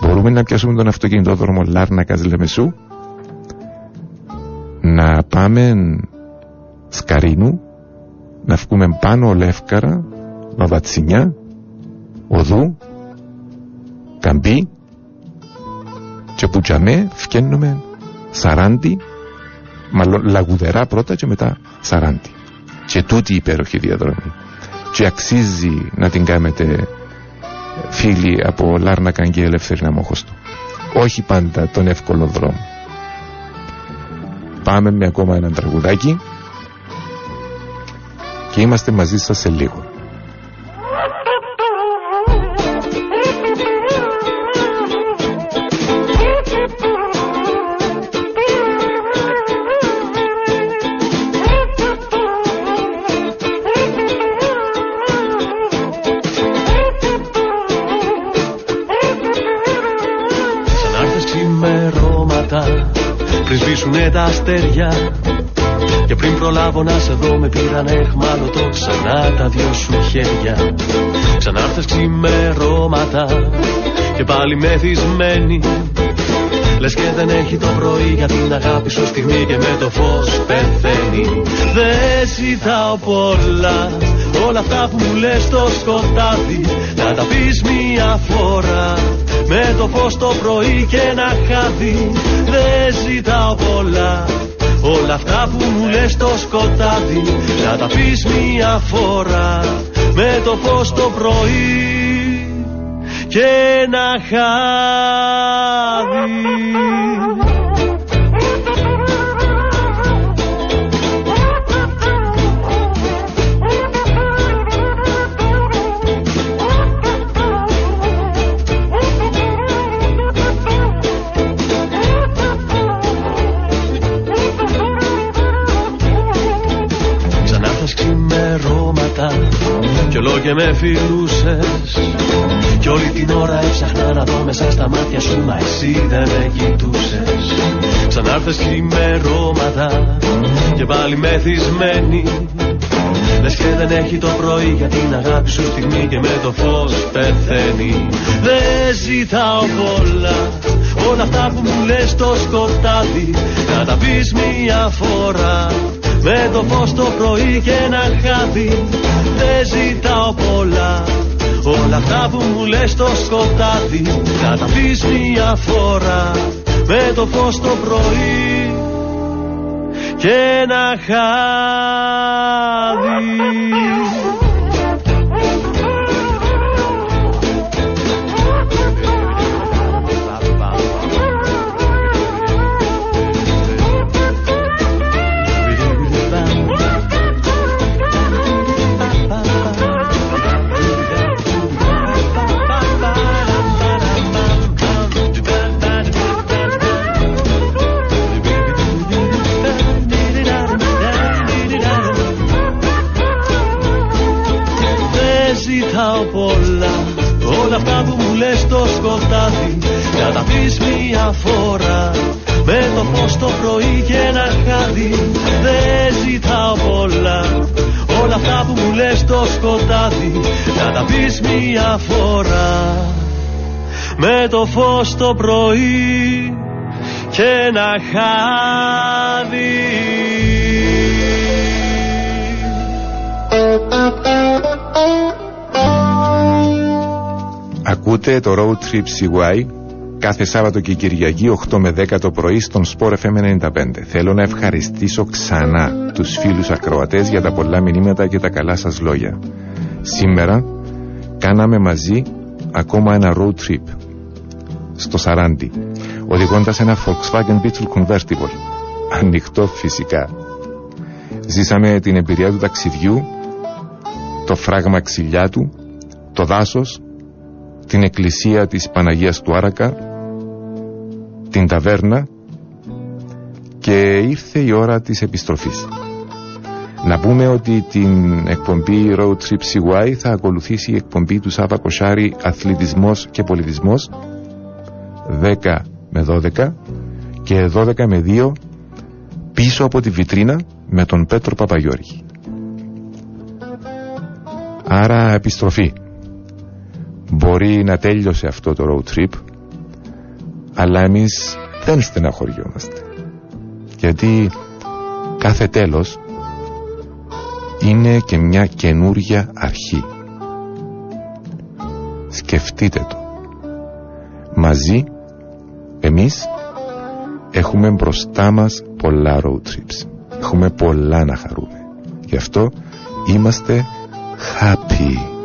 Μπορούμε να πιάσουμε τον αυτοκινητόδρομο Λάρνακας Λεμεσού; Να πάμε Σκαρίνου να βγούμε πάνω Λεύκαρα Μαβατσινιά Οδού Καμπή και που τζαμέ φκένουμε Σαράντι μάλλον λαγουδερά πρώτα και μετά Σαράντι. Και τούτη η υπέροχη διαδρομή. Και αξίζει να την κάνετε φίλοι από Λάρνακα και Ελεύθερη Ναμόχωστο όχι πάντα τον εύκολο δρόμο. Πάμε με ακόμα ένα τραγουδάκι και είμαστε μαζί σας σε λίγο
τα αστέρια. Και πριν προλάβω να σε δω με πήραν εχμάλωτο. Ξανά τα δυο σου χέρια. Ξανά έρθες ξημερώματα. Και πάλι μεθυσμένη. Λες και δεν έχει το πρωί για την αγάπη σου στιγμή και με το φως πεθαίνει. Δεν ζητάω πολλά Όλα αυτά που μου λες στο σκοτάδι Να τα πεις μία φορά. Με το φως το πρωί και ένα χάδι δεν ζητάω πολλά. Όλα αυτά που μου λες στο σκοτάδι Να τα πεις μία φορά. Με το φως το πρωί Και ένα χάδι Κι όλο και με φιλούσες. Κι όλη την ώρα έψαχνα να δω μέσα στα μάτια σου Μα εσύ δεν με κοιτούσες. Ξανάρθες χειμερώματα Και πάλι μεθυσμένη. Λες και δεν έχει το πρωί για την αγάπη σου στιγμή Και με το φως πεθαίνει. Δεν ζητάω πολλά Όλα αυτά που μου λες στο σκοτάδι. Να τα πεις μία φορά με το φως το πρωί και ένα χάδι δεν ζητάω πολλά. Όλα αυτά που μου λες στο σκοτάδι. Να τα πεις μια φορά Με το φως το πρωί Και ένα χάδι αυτά που μου λες στο σκοτάδι. Να τα πεις μια φορά. Με το φως το πρωί και ένα χάδι. Δεν ζητάω πολλά. Όλα αυτά που μου λες στο σκοτάδι. Να τα πεις μια φορά. Με το φως το πρωί και ένα χάδι
Ακούτε το Road Trip CY κάθε Σάββατο και Κυριακή 8 με 10 το πρωί στον Sport FM 95. Θέλω να ευχαριστήσω ξανά τους φίλους ακροατές για τα πολλά μηνύματα και τα καλά σας λόγια. Σήμερα κάναμε μαζί ακόμα ένα road trip στο Σαράντι οδηγώντας ένα Volkswagen Beetle Convertible ανοιχτό φυσικά ζήσαμε την εμπειρία του ταξιδιού το φράγμα ξυλιά του το δάσος την εκκλησία της Παναγίας του Άρακα την ταβέρνα και ήρθε η ώρα της επιστροφής. Να πούμε ότι την εκπομπή Road Trip CY θα ακολουθήσει η εκπομπή του Σάβα Κοσάρη Αθλητισμός και Πολιτισμός 10 με 12 και 12 με 2 πίσω από τη βιτρίνα με τον Πέτρο Παπαγιώργη. Άρα επιστροφή. Μπορεί να τέλειωσε αυτό το road trip αλλά εμείς δεν στεναχωριόμαστε. Γιατί κάθε τέλος είναι και μια καινούρια αρχή. Σκεφτείτε το. Μαζί εμείς έχουμε μπροστά μας πολλά road trips. Έχουμε πολλά να χαρούμε. Γι' αυτό είμαστε happy